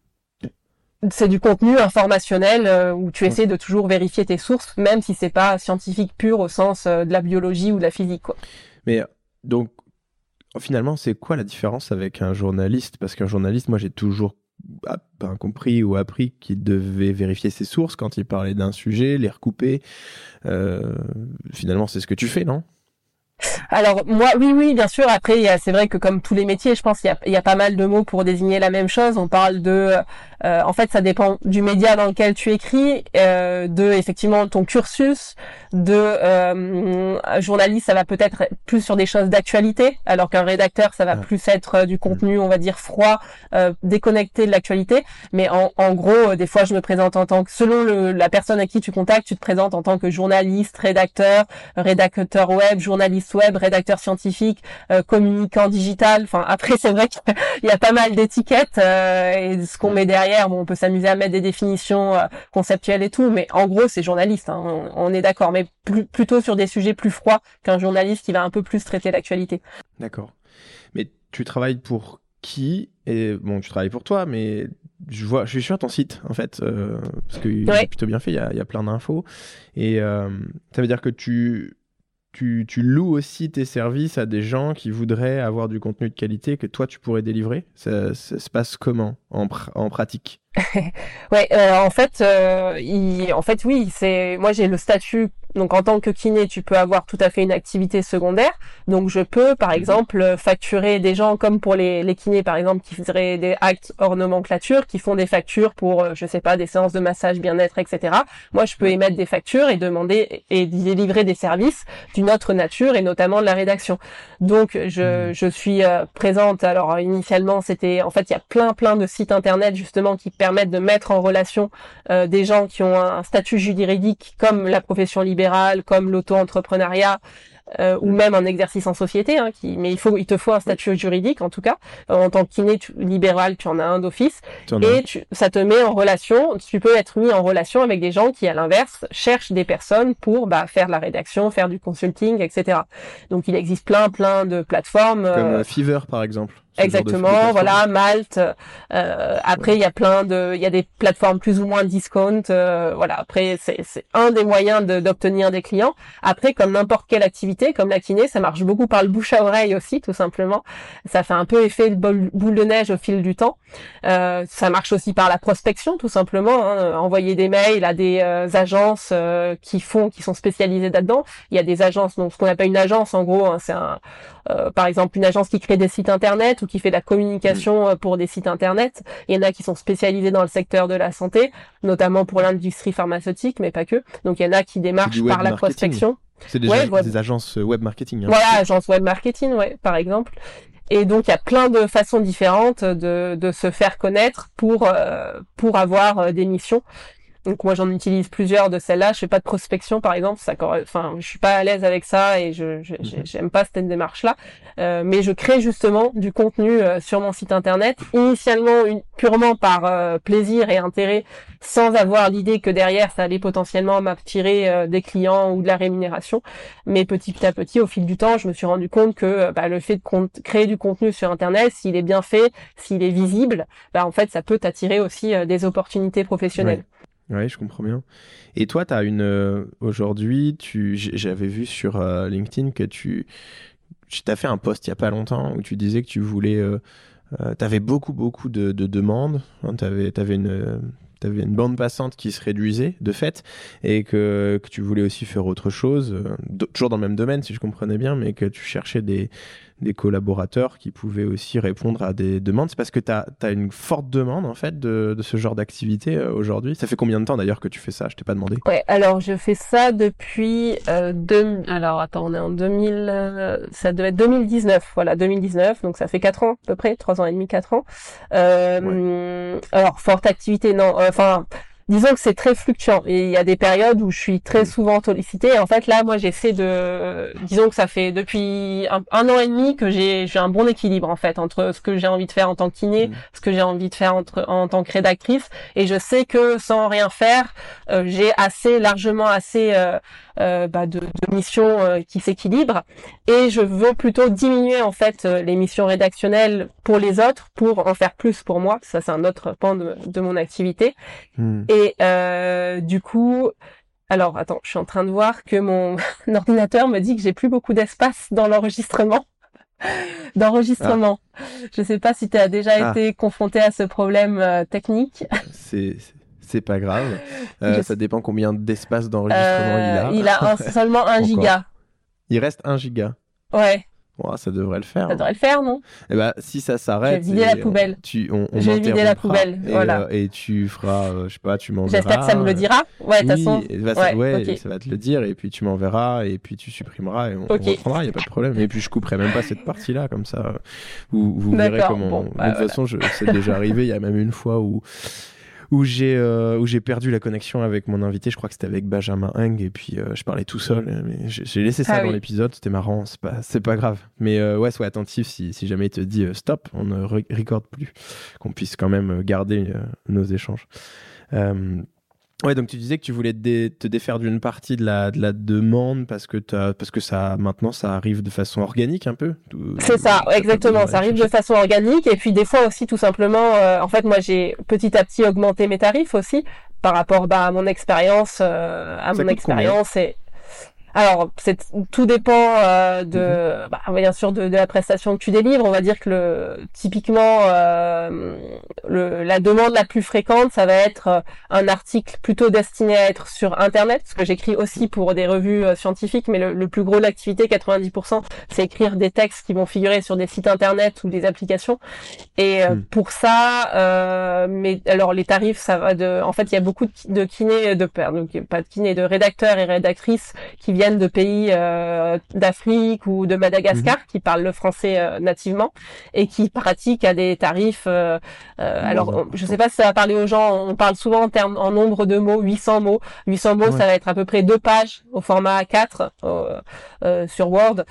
c'est du contenu informationnel euh, où tu essaies de toujours vérifier tes sources, même si c'est pas scientifique pur au sens de la biologie ou de la physique. Quoi. Mais donc finalement, c'est quoi la différence avec un journaliste? Parce qu'un journaliste, moi, j'ai toujours compris ou appris qu'il devait vérifier ses sources quand il parlait d'un sujet, les recouper. Euh, finalement, c'est ce que tu fais, non? Alors moi, oui, oui, bien sûr. Après, c'est vrai que comme tous les métiers, je pense qu'il y, y a, pas mal de mots pour désigner la même chose. On parle de euh, en fait, ça dépend du média dans lequel tu écris, euh, de effectivement ton cursus, de euh, journaliste, ça va peut-être plus sur des choses d'actualité, alors qu'un rédacteur, ça va plus être euh, du contenu, on va dire froid, euh, déconnecté de l'actualité. Mais en, en, gros, des fois, je me présente en tant que, selon le, la personne à qui tu contactes, tu te présentes en tant que journaliste, rédacteur, rédacteur web, journaliste web, rédacteur scientifique, communicant digital. Enfin, après, c'est vrai qu'il [laughs] y a pas mal d'étiquettes et ce qu'on met derrière on peut s'amuser à mettre des définitions euh, conceptuelles et tout, mais en gros, c'est journaliste. Hein, on, est d'accord, mais plutôt sur des sujets plus froids qu'un journaliste qui va un peu plus traiter l'actualité. D'accord. Mais tu travailles pour qui Et bon, tu travailles pour toi, mais je vois, je suis sur ton site en fait, euh, parce que c'est plutôt bien fait. Il y a, plein d'infos, et euh, ça veut dire que tu tu, loues aussi tes services à des gens qui voudraient avoir du contenu de qualité que toi tu pourrais délivrer? Ça, se passe comment en, en pratique? [laughs] Ouais, euh, en fait, euh, il, en fait oui, c'est moi j'ai le statut donc en tant que kiné, tu peux avoir tout à fait une activité secondaire. Donc je peux par mhm. exemple facturer des gens comme pour les, les kinés par exemple qui feraient des actes hors nomenclature, qui font des factures pour euh, je sais pas des séances de massage bien-être etc. Moi je peux émettre des factures et demander et délivrer des services d'une autre nature et notamment de la rédaction. Donc je, mhm. je suis euh, présente. Alors initialement c'était en fait il y a plein plein de sites internet justement qui permettent de mettre en relation euh, des gens qui ont un statut juridique comme la profession libérale comme l'auto-entrepreneuriat euh, ou même un exercice en société, hein, qui, mais il faut, il te faut un statut juridique en tout cas. En tant que kiné libéral, tu en as un d'office, et ça te met en relation. Tu peux être mis en relation avec des gens qui, à l'inverse, cherchent des personnes pour bah, faire de la rédaction, faire du consulting, etc. Donc il existe plein, plein de plateformes. Comme euh, Fiverr par exemple. Exactement, voilà, Malte. Euh, après, il y a plein de, il y a des plateformes plus ou moins discount. Euh, voilà, après, c'est un des moyens d'obtenir des clients. Après, comme n'importe quelle activité, comme la kiné, ça marche beaucoup par le bouche à oreille aussi, tout simplement. Ça fait un peu effet de boule de neige au fil du temps. Euh, ça marche aussi par la prospection, tout simplement. Hein. Envoyer des mails à des euh, agences euh, qui font, qui sont spécialisées là-dedans. Il y a des agences, donc ce qu'on appelle une agence, en gros, hein, c'est un, par exemple, une agence qui crée des sites internet ou qui fait de la communication mm. euh, pour des sites internet. Il y en a qui sont spécialisés dans le secteur de la santé, notamment pour l'industrie pharmaceutique, mais pas que. Donc il y en a qui démarchent par la prospection. C'est des, des, agences web marketing. Hein. Voilà, agences web marketing, ouais, par exemple. Et donc il y a plein de façons différentes de, de se faire connaître pour euh, pour avoir euh, des missions. Donc moi j'en utilise plusieurs de celles-là. Je fais pas de prospection par exemple, ça, enfin je suis pas à l'aise avec ça et je mhm. j'aime pas cette démarche-là. Euh, mais je crée justement du contenu euh, sur mon site internet, initialement une, purement par euh, plaisir et intérêt, sans avoir l'idée que derrière ça allait potentiellement m'attirer euh, des clients ou de la rémunération. Mais petit à petit, au fil du temps, je me suis rendu compte que bah, le fait de créer du contenu sur internet, s'il est bien fait, s'il est visible, bah, en fait ça peut t'attirer aussi des opportunités professionnelles. Oui, je comprends bien. Et toi, tu une. Euh, aujourd'hui, tu, j'avais vu sur euh, LinkedIn que tu, tu as fait un post il y a pas longtemps où tu disais que tu voulais. Euh, tu avais beaucoup, beaucoup de, de demandes. Hein, tu avais, une. une bande passante qui se réduisait de fait et que, que tu voulais aussi faire autre chose, toujours dans le même domaine si je comprenais bien, mais que tu cherchais des, des collaborateurs qui pouvaient aussi répondre à des demandes. C'est parce que tu as, une forte demande en fait de, ce genre d'activité euh, aujourd'hui. Ça fait combien de temps d'ailleurs que tu fais ça? Je t'ai pas demandé. Ouais, alors je fais ça depuis euh, deux... alors attends, on est en 2000 euh, ça devait être 2019. Voilà, 2019, donc ça fait quatre ans à peu près, trois ans et demi, quatre ans. Euh, Alors forte activité non, enfin disons que c'est très fluctuant et il y a des périodes où je suis très mm. souvent sollicitée. en fait, là, moi, j'essaie de, disons que ça fait depuis un, an et demi que j'ai j'ai un bon équilibre en fait entre ce que j'ai envie de faire en tant que kiné, mm. ce que j'ai envie de faire entre, en tant que rédactrice, et je sais que sans rien faire, euh, j'ai assez largement assez euh, euh, bah, de, de, missions euh, qui s'équilibrent et je veux plutôt diminuer en fait euh, les missions rédactionnelles pour les autres pour en faire plus pour moi ça c'est un autre pan de, de mon activité hmm. et euh, du coup alors attends je suis en train de voir que mon [laughs] ordinateur me dit que j'ai plus beaucoup d'espace dans l'enregistrement [laughs] d'enregistrement. Ah. Je sais pas si tu as déjà ah. été confronté à ce problème technique. C'est c'est pas grave. [laughs] Euh, ça dépend combien d'espace d'enregistrement il a. Euh, il a seulement 1 [laughs] giga. Il reste 1 giga. Ouais. ça devrait le faire. Ça devrait le faire, non? Eh ben, si ça s'arrête. Je vais vider la poubelle. Tu, on, je vais vider la poubelle. Et, voilà. Euh, et tu feras, je sais pas, tu m'enverras. J'espère que ça me le dira. Ouais, de toute façon. ouais, ça va te le dire. Et puis tu m'enverras. Et puis tu supprimeras. Et on, reprendra. Il n'y a pas de problème. Et puis je couperai même pas cette partie-là. Comme ça, vous, vous verrez comment. Bah, de toute façon, c'est déjà arrivé. Il y a même une fois où où j'ai euh, où j'ai perdu la connexion avec mon invité. Je crois que c'était avec Benjamin Heng et puis euh, je parlais tout seul. Mais j'ai laissé ça ah dans l'épisode. C'était marrant. C'est pas c'est pas grave. Mais euh, ouais, sois attentif si, si jamais il te dit stop, on ne recorde plus, qu'on puisse quand même garder nos échanges. Ouais, donc tu disais que tu voulais te, défaire d'une partie de la, de la demande parce que, as, parce que ça, maintenant, ça arrive de façon organique un peu. C'est ça, exactement. Ça arrive de façon organique et puis des fois aussi tout simplement. Euh, en fait, moi, j'ai petit à petit augmenté mes tarifs aussi par rapport bah, à mon expérience, euh, à mon expérience et alors, c'est tout dépend euh, de, mhm. bah, bien sûr, de, de, la prestation que tu délivres. On va dire que le, typiquement, euh, le, la demande la plus fréquente, ça va être euh, un article plutôt destiné à être sur Internet, parce que j'écris aussi pour des revues euh, scientifiques, mais le, le plus gros de l'activité, 90%, c'est écrire des textes qui vont figurer sur des sites Internet ou des applications. Et euh, hmm. pour ça, mais alors les tarifs, ça va de, en fait, il y a beaucoup de, de kinés, de donc pas de kinés, de rédacteurs et rédactrices qui viennent de pays euh, d'Afrique ou de Madagascar mhm. qui parlent le français euh, nativement et qui pratiquent à des tarifs. Euh, alors, je sais pas si ça va parler aux gens. On parle souvent en termes, en nombre de mots, 800 mots. 800 mots, ça va être à peu près deux pages au format A4 sur Word.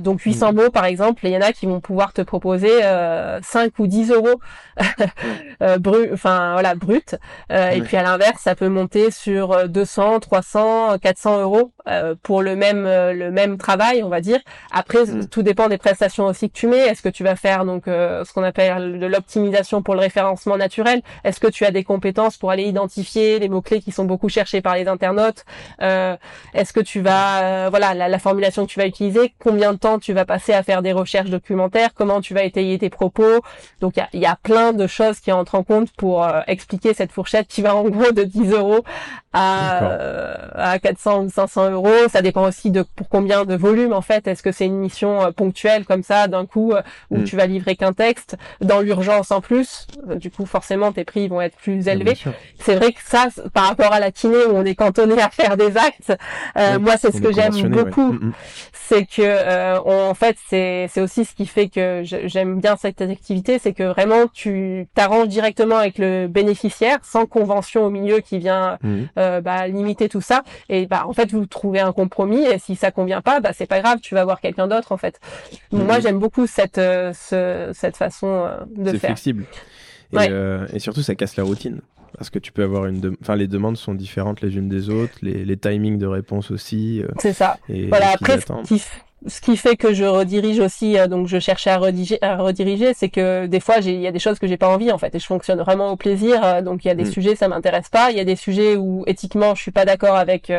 donc 800 mhm. mots, par exemple, il y en a qui vont pouvoir te proposer 5 ou 10 euros [laughs] brut, enfin voilà, brut. Et puis à l'inverse, ça peut monter sur 200, 300, 400 euros pour le même euh, le même travail, on va dire. Après, mm. tout dépend des prestations aussi que tu mets. Est-ce que tu vas faire donc euh, ce qu'on appelle de l'optimisation pour le référencement naturel? Est-ce que tu as des compétences pour aller identifier les mots clés qui sont beaucoup cherchés par les internautes? Euh, Est-ce que tu vas voilà la, formulation que tu vas utiliser? Combien de temps tu vas passer à faire des recherches documentaires? Comment tu vas étayer tes propos? Donc il y a, y a, plein de choses qui entrent en compte pour expliquer cette fourchette qui va en gros de 10 euros à, à 400 ou 500 euros ça dépend aussi de pour combien de volume en fait. Est-ce que c'est une mission euh, ponctuelle comme ça d'un coup euh, où mm. tu vas livrer qu'un texte dans l'urgence en plus Du coup, forcément, tes prix vont être plus élevés. C'est vrai que ça, par rapport à la kiné où on est cantonné à faire des actes, euh, moi, c'est ce que j'aime beaucoup. Mm, mm. C'est que, euh, en fait, c'est c'est aussi ce qui fait que j'aime bien cette activité, c'est que vraiment tu t'arranges directement avec le bénéficiaire, sans convention au milieu qui vient euh, bah, limiter tout ça. Et bah en fait, vous trouvez un compromis. Et si ça convient pas, bah c'est pas grave, tu vas voir quelqu'un d'autre en fait. Moi, j'aime beaucoup cette ce, cette façon euh, de faire. C'est flexible. Et, euh, et, surtout, ça casse la routine. Parce que tu peux avoir une. Enfin, les demandes sont différentes les unes des autres, les, les timings de réponse aussi. Euh, c'est ça. voilà, après, ce qui, fait que je redirige aussi, donc je cherchais à rediriger, à rediriger c'est que des fois, il y a des choses que j'ai pas envie, en fait, et je fonctionne vraiment au plaisir. donc, il y a des mm. sujets, ça m'intéresse pas. Il y a des sujets où, éthiquement, je suis pas d'accord avec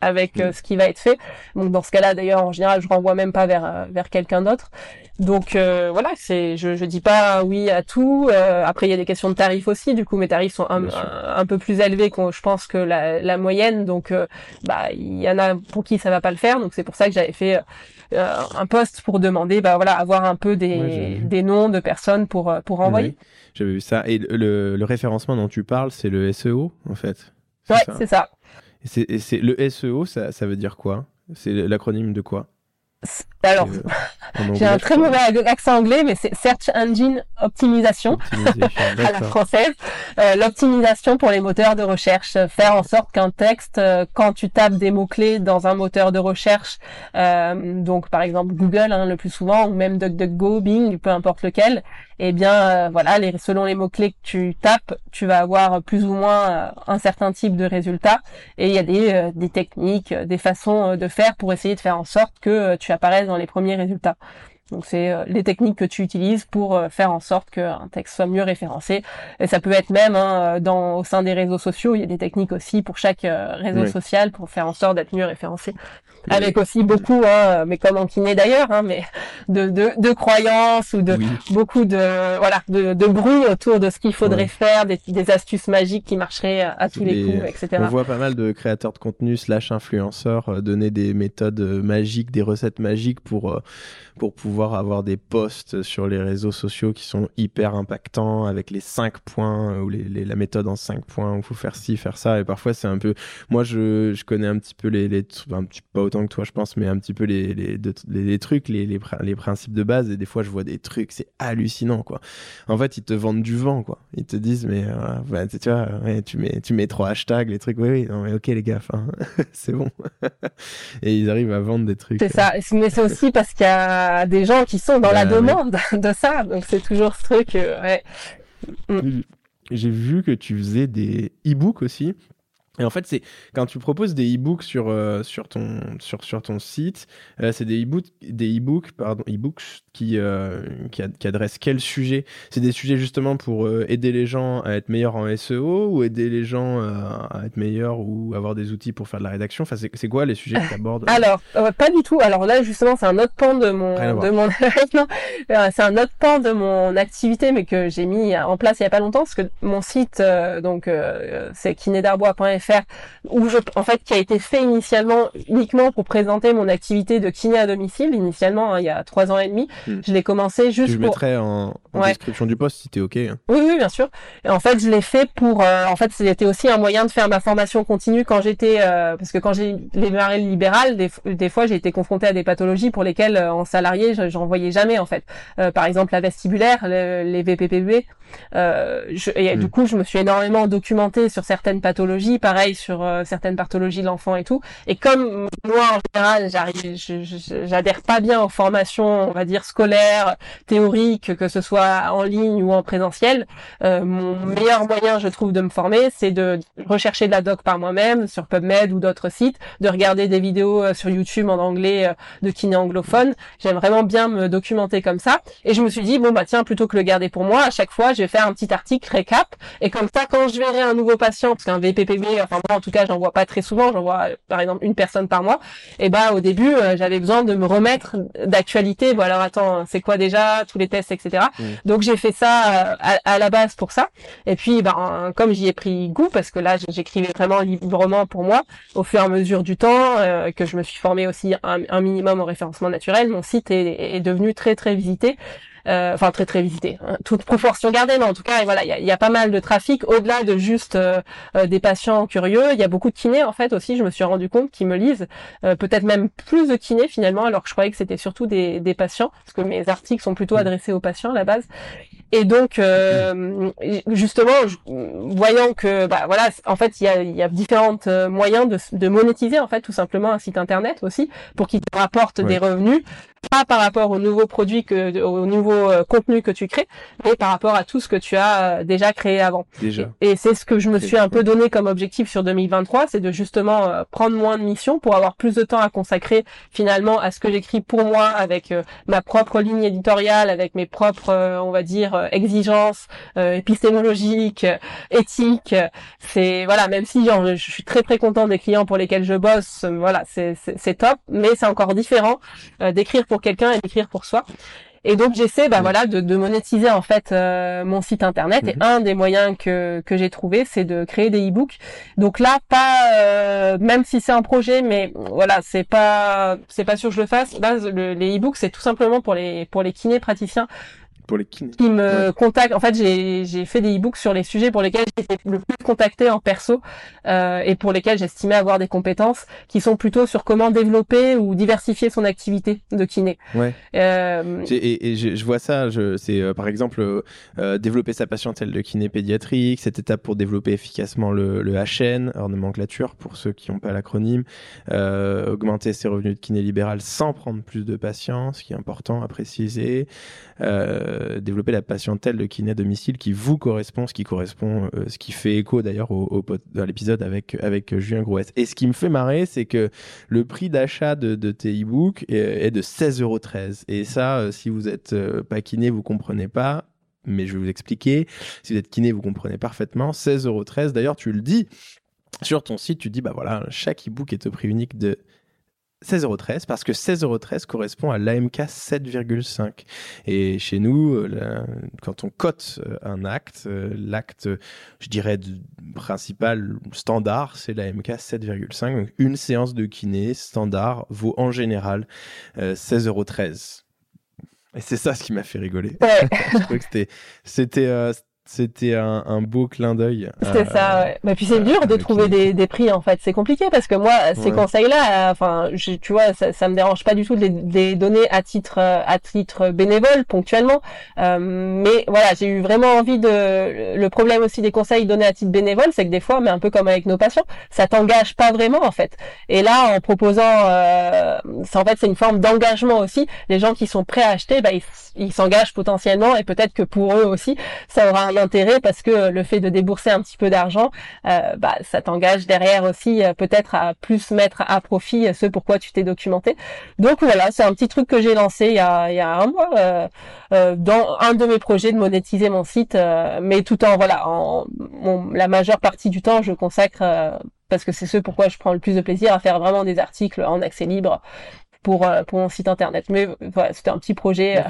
avec euh, mm. ce qui va être fait. Donc dans ce cas-là, d'ailleurs, en général, je renvoie même pas vers euh, vers quelqu'un d'autre. Donc euh, voilà, c'est je je dis pas oui à tout. après, il y a des questions de tarifs aussi. Du coup, mes tarifs sont un, un, peu plus élevés que je pense que la, la moyenne. Donc bah il y en a pour qui ça va pas le faire. Donc c'est pour ça que j'avais fait un poste pour demander bah voilà avoir un peu des des noms de personnes pour pour envoyer. J'avais vu ça. Et le, le référencement dont tu parles, c'est le SEO en fait. Ouais, c'est ça. Et c'est le SEO, ça, ça veut dire quoi? C'est l'acronyme de quoi? Alors, euh, [laughs] j'ai un très mauvais accent anglais, mais c'est Search Engine Optimisation, [laughs] à la française. Euh, L'optimisation pour les moteurs de recherche, faire en sorte qu'un texte, euh, quand tu tapes des mots clés dans un moteur de recherche, donc par exemple Google hein, le plus souvent, ou même DuckDuckGo, Bing, peu importe lequel, eh bien voilà, les, selon les mots clés que tu tapes, tu vas avoir plus ou moins un certain type de résultats. Et il y a des, des techniques, des façons de faire pour essayer de faire en sorte que tu apparaisses dans les premiers résultats. Donc c'est euh, les techniques que tu utilises pour euh, faire en sorte qu'un texte soit mieux référencé. Et ça peut être même hein, dans au sein des réseaux sociaux, il y a des techniques aussi pour chaque euh, réseau social pour faire en sorte d'être mieux référencé. Avec aussi beaucoup, hein, mais comme en kiné d'ailleurs, hein, mais de, de, de, croyances ou de beaucoup de voilà de, de, bruit autour de ce qu'il faudrait faire, des, des, astuces magiques qui marcheraient à, tous les, coups, etc. On voit pas mal de créateurs de contenu slash influenceurs donner des méthodes magiques, des recettes magiques pour pour pouvoir avoir des posts sur les réseaux sociaux qui sont hyper impactants avec les cinq points euh, ou les, la méthode en cinq points où il faut faire ci, faire ça. Et parfois, c'est un peu. Moi, je, je connais un petit peu les. les un petit, pas autant que toi, je pense, mais un petit peu les, les, les, trucs, les, les, les, principes de base. Et des fois, je vois des trucs, c'est hallucinant, quoi. En fait, ils te vendent du vent, quoi. Ils te disent, mais euh, tu vois, ouais, tu, mets, tu mets trois hashtags, les trucs. Oui, oui, non, mais ok, les gars, [laughs] c'est bon. [laughs] et ils arrivent à vendre des trucs. C'est ça. Mais c'est aussi parce qu'il y a des gens qui sont dans la bah demande [laughs] de ça. Donc c'est toujours ce truc. Euh, ouais. Mm. J'ai vu que tu faisais des e-books aussi. Et en fait, c'est quand tu proposes des e-books sur, euh, sur, ton, sur, sur ton site, euh, c'est des e-books, des e-books, pardon, e-books qui, euh, qui, qui, adressent quel sujet? C'est des sujets justement pour aider les gens à être meilleurs en SEO ou aider les gens à être meilleurs ou avoir des outils pour faire de la rédaction? Enfin, c'est quoi les sujets que tu abordes Alors, pas du tout. Alors là, justement, c'est un autre pan de mon, de mon, [laughs] c'est un autre pan de mon activité, mais que j'ai mis en place il y a pas longtemps, parce que mon site, donc, c'est kinédarbois.fr faire, où je, en fait, qui a été fait initialement uniquement pour présenter mon activité de kiné à domicile, initialement, hein, il y a trois ans et demi. Hmm. Je l'ai commencé juste je pour... mettrai en, description du poste si t'es ok. Hein. Oui, oui, bien sûr. Et en fait, je l'ai fait pour, euh, en fait, c'était aussi un moyen de faire ma formation continue quand j'étais, euh, parce que quand j'ai démarré le libéral, des, des fois, j'ai été confrontée à des pathologies pour lesquelles, euh, en salarié, j'en voyais jamais, en fait. par exemple, la vestibulaire, les VPPB. Je, et du hmm. coup, je me suis énormément documentée sur certaines pathologies, pareil sur euh, certaines pathologies de l'enfant et tout. Et comme moi en général, j'arrive, j'adhère pas bien aux formations, on va dire scolaires, théoriques, que ce soit en ligne ou en présentiel, euh, mon meilleur moyen, je trouve, de me former, c'est de rechercher de la doc par moi-même sur PubMed ou d'autres sites, de regarder des vidéos euh, sur YouTube en anglais de kiné anglophone. J'aime vraiment bien me documenter comme ça. Et je me suis dit bon bah tiens, plutôt que le garder pour moi, à chaque fois, je vais faire un petit article récap. Et comme ça, quand je verrai un nouveau patient, parce qu'un VPPB, enfin moi en tout cas j'en vois pas très souvent, j'en vois par exemple une personne par mois, et bah au début euh, j'avais besoin de me remettre d'actualité, bon alors attends c'est quoi déjà, tous les tests etc. Donc j'ai fait ça euh, à, la base pour ça, et puis ben comme j'y ai pris goût, parce que là j'écrivais vraiment librement pour moi, au fur et à mesure du temps, euh, que je me suis formé aussi un, minimum au référencement naturel, mon site est devenu très très visité. Enfin très très visité, hein. toute proportion gardée, mais en tout cas, voilà, il y a, y a, pas mal de trafic au-delà de juste des patients curieux. Il y a beaucoup de kinés en fait aussi. Je me suis rendu compte qui me lisent, peut-être même plus de kinés finalement, alors que je croyais que c'était surtout des, des patients, parce que mes articles sont plutôt adressés aux patients à la base. Et donc, euh, justement, voyant que, bah voilà, en fait, il y a, y a différents euh, moyens de, de, monétiser en fait tout simplement un site internet aussi pour qu'il te rapporte des revenus pas par rapport aux nouveaux produits que au nouveau euh, contenu que tu crées, mais par rapport à tout ce que tu as euh, déjà créé avant. Déjà. Et, c'est ce que je me suis un peu donné comme objectif sur 2023, c'est de justement euh, prendre moins de missions pour avoir plus de temps à consacrer finalement à ce que j'écris pour moi avec ma propre ligne éditoriale, avec mes propres, on va dire, exigences épistémologiques, éthiques. C'est voilà, même si genre, je suis très très content des clients pour lesquels je bosse, voilà, c'est c'est top, mais c'est encore différent d'écrire pour quelqu'un et d'écrire pour soi. Et donc j'essaie, bah voilà, de, de, monétiser en fait euh, mon site internet. Et mhm. un des moyens que que j'ai trouvé, c'est de créer des e-books. Donc là, pas euh, même si c'est un projet, mais voilà, c'est pas c'est pas sûr que je le fasse. Là, les e-books, c'est tout simplement pour les pour les kinés praticiens pour les kinés. Qui me contactent. En fait, j'ai fait des e-books sur les sujets pour lesquels j'étais le plus contacté en perso euh, et pour lesquels j'estimais avoir des compétences qui sont plutôt sur comment développer ou diversifier son activité de kiné. Ouais. Euh... Et, et je, je, vois ça. C'est euh, par exemple développer sa patientèle de kiné pédiatrique, cette étape pour développer efficacement le, le HN, hors nomenclature pour ceux qui n'ont pas l'acronyme, augmenter ses revenus de kiné libéral sans prendre plus de patients, ce qui est important à préciser. Euh, développer la patientèle de kiné à domicile qui vous correspond, ce qui correspond, euh, ce qui fait écho d'ailleurs au, à l'épisode avec avec Julien Grouès. Et ce qui me fait marrer, c'est que le prix d'achat de, tes e-books est, de 16,13 euros. Et ça, euh, si vous êtes pas kiné, vous comprenez pas mais je vais vous expliquer. Si vous êtes kiné, vous comprenez parfaitement. 16,13€. D'ailleurs, tu le dis sur ton site, tu dis, bah voilà, chaque e-book est au prix unique de 16,13€ parce que 16,13€ correspond à l'AMK 7,5. Et chez nous, euh, quand on cote euh, un acte, euh, l'acte, je dirais, principal standard, c'est l'AMK 7,5. Donc une séance de kiné standard vaut en général 16,13€. Et c'est ça ce qui m'a fait rigoler. [laughs] je trouvais que c'était, c'était, c'était un, un, beau clin d'œil. C'est ça, ouais. Mais puis c'est dur de trouver des, des, prix en fait. C'est compliqué parce que moi, ces conseils-là, enfin, tu vois, ça, ça me dérange pas du tout de les, les donner à titre à titre bénévole, ponctuellement. Euh, mais voilà, j'ai eu vraiment envie de. Le problème aussi des conseils donnés à titre bénévole, c'est que des fois, mais un peu comme avec nos patients, ça t'engage pas vraiment en fait. Et là, en proposant, euh, en fait, c'est une forme d'engagement aussi. Les gens qui sont prêts à acheter, bah, ils s'engagent potentiellement et peut-être que pour eux aussi, ça aura un intérêt parce que le fait de débourser un petit peu d'argent, euh, bah, ça t'engage derrière aussi euh, peut-être à plus mettre à profit ce pourquoi tu t'es documenté. Donc voilà, c'est un petit truc que j'ai lancé il y a, il y a un mois euh, dans un de mes projets de monétiser mon site, mais tout en voilà, en, la majeure partie du temps, je consacre parce que c'est ce pourquoi je prends le plus de plaisir à faire vraiment des articles en accès libre pour, pour mon site internet. Mais voilà, c'était un petit projet.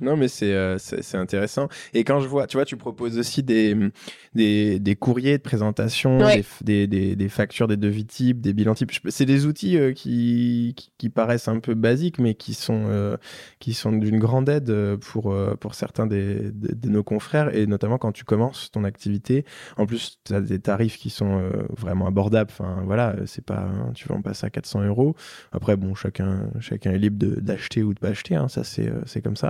Non, mais euh, c'est intéressant. Et quand je vois, tu vois, tu proposes aussi des, des, des courriers de présentation, des, des, des, factures, des devis types, des bilans types. C'est des outils euh, qui, qui, paraissent un peu basiques, mais qui sont, euh, qui sont d'une grande aide pour, pour certains des, de, nos confrères, et notamment quand tu commences ton activité. En plus, tu as des tarifs qui sont vraiment abordables. Enfin, voilà, c'est pas, hein, tu vas en passer à 400 euros. Après, bon, chacun, chacun est libre d'acheter ou de pas acheter. Hein, ça, c'est comme ça.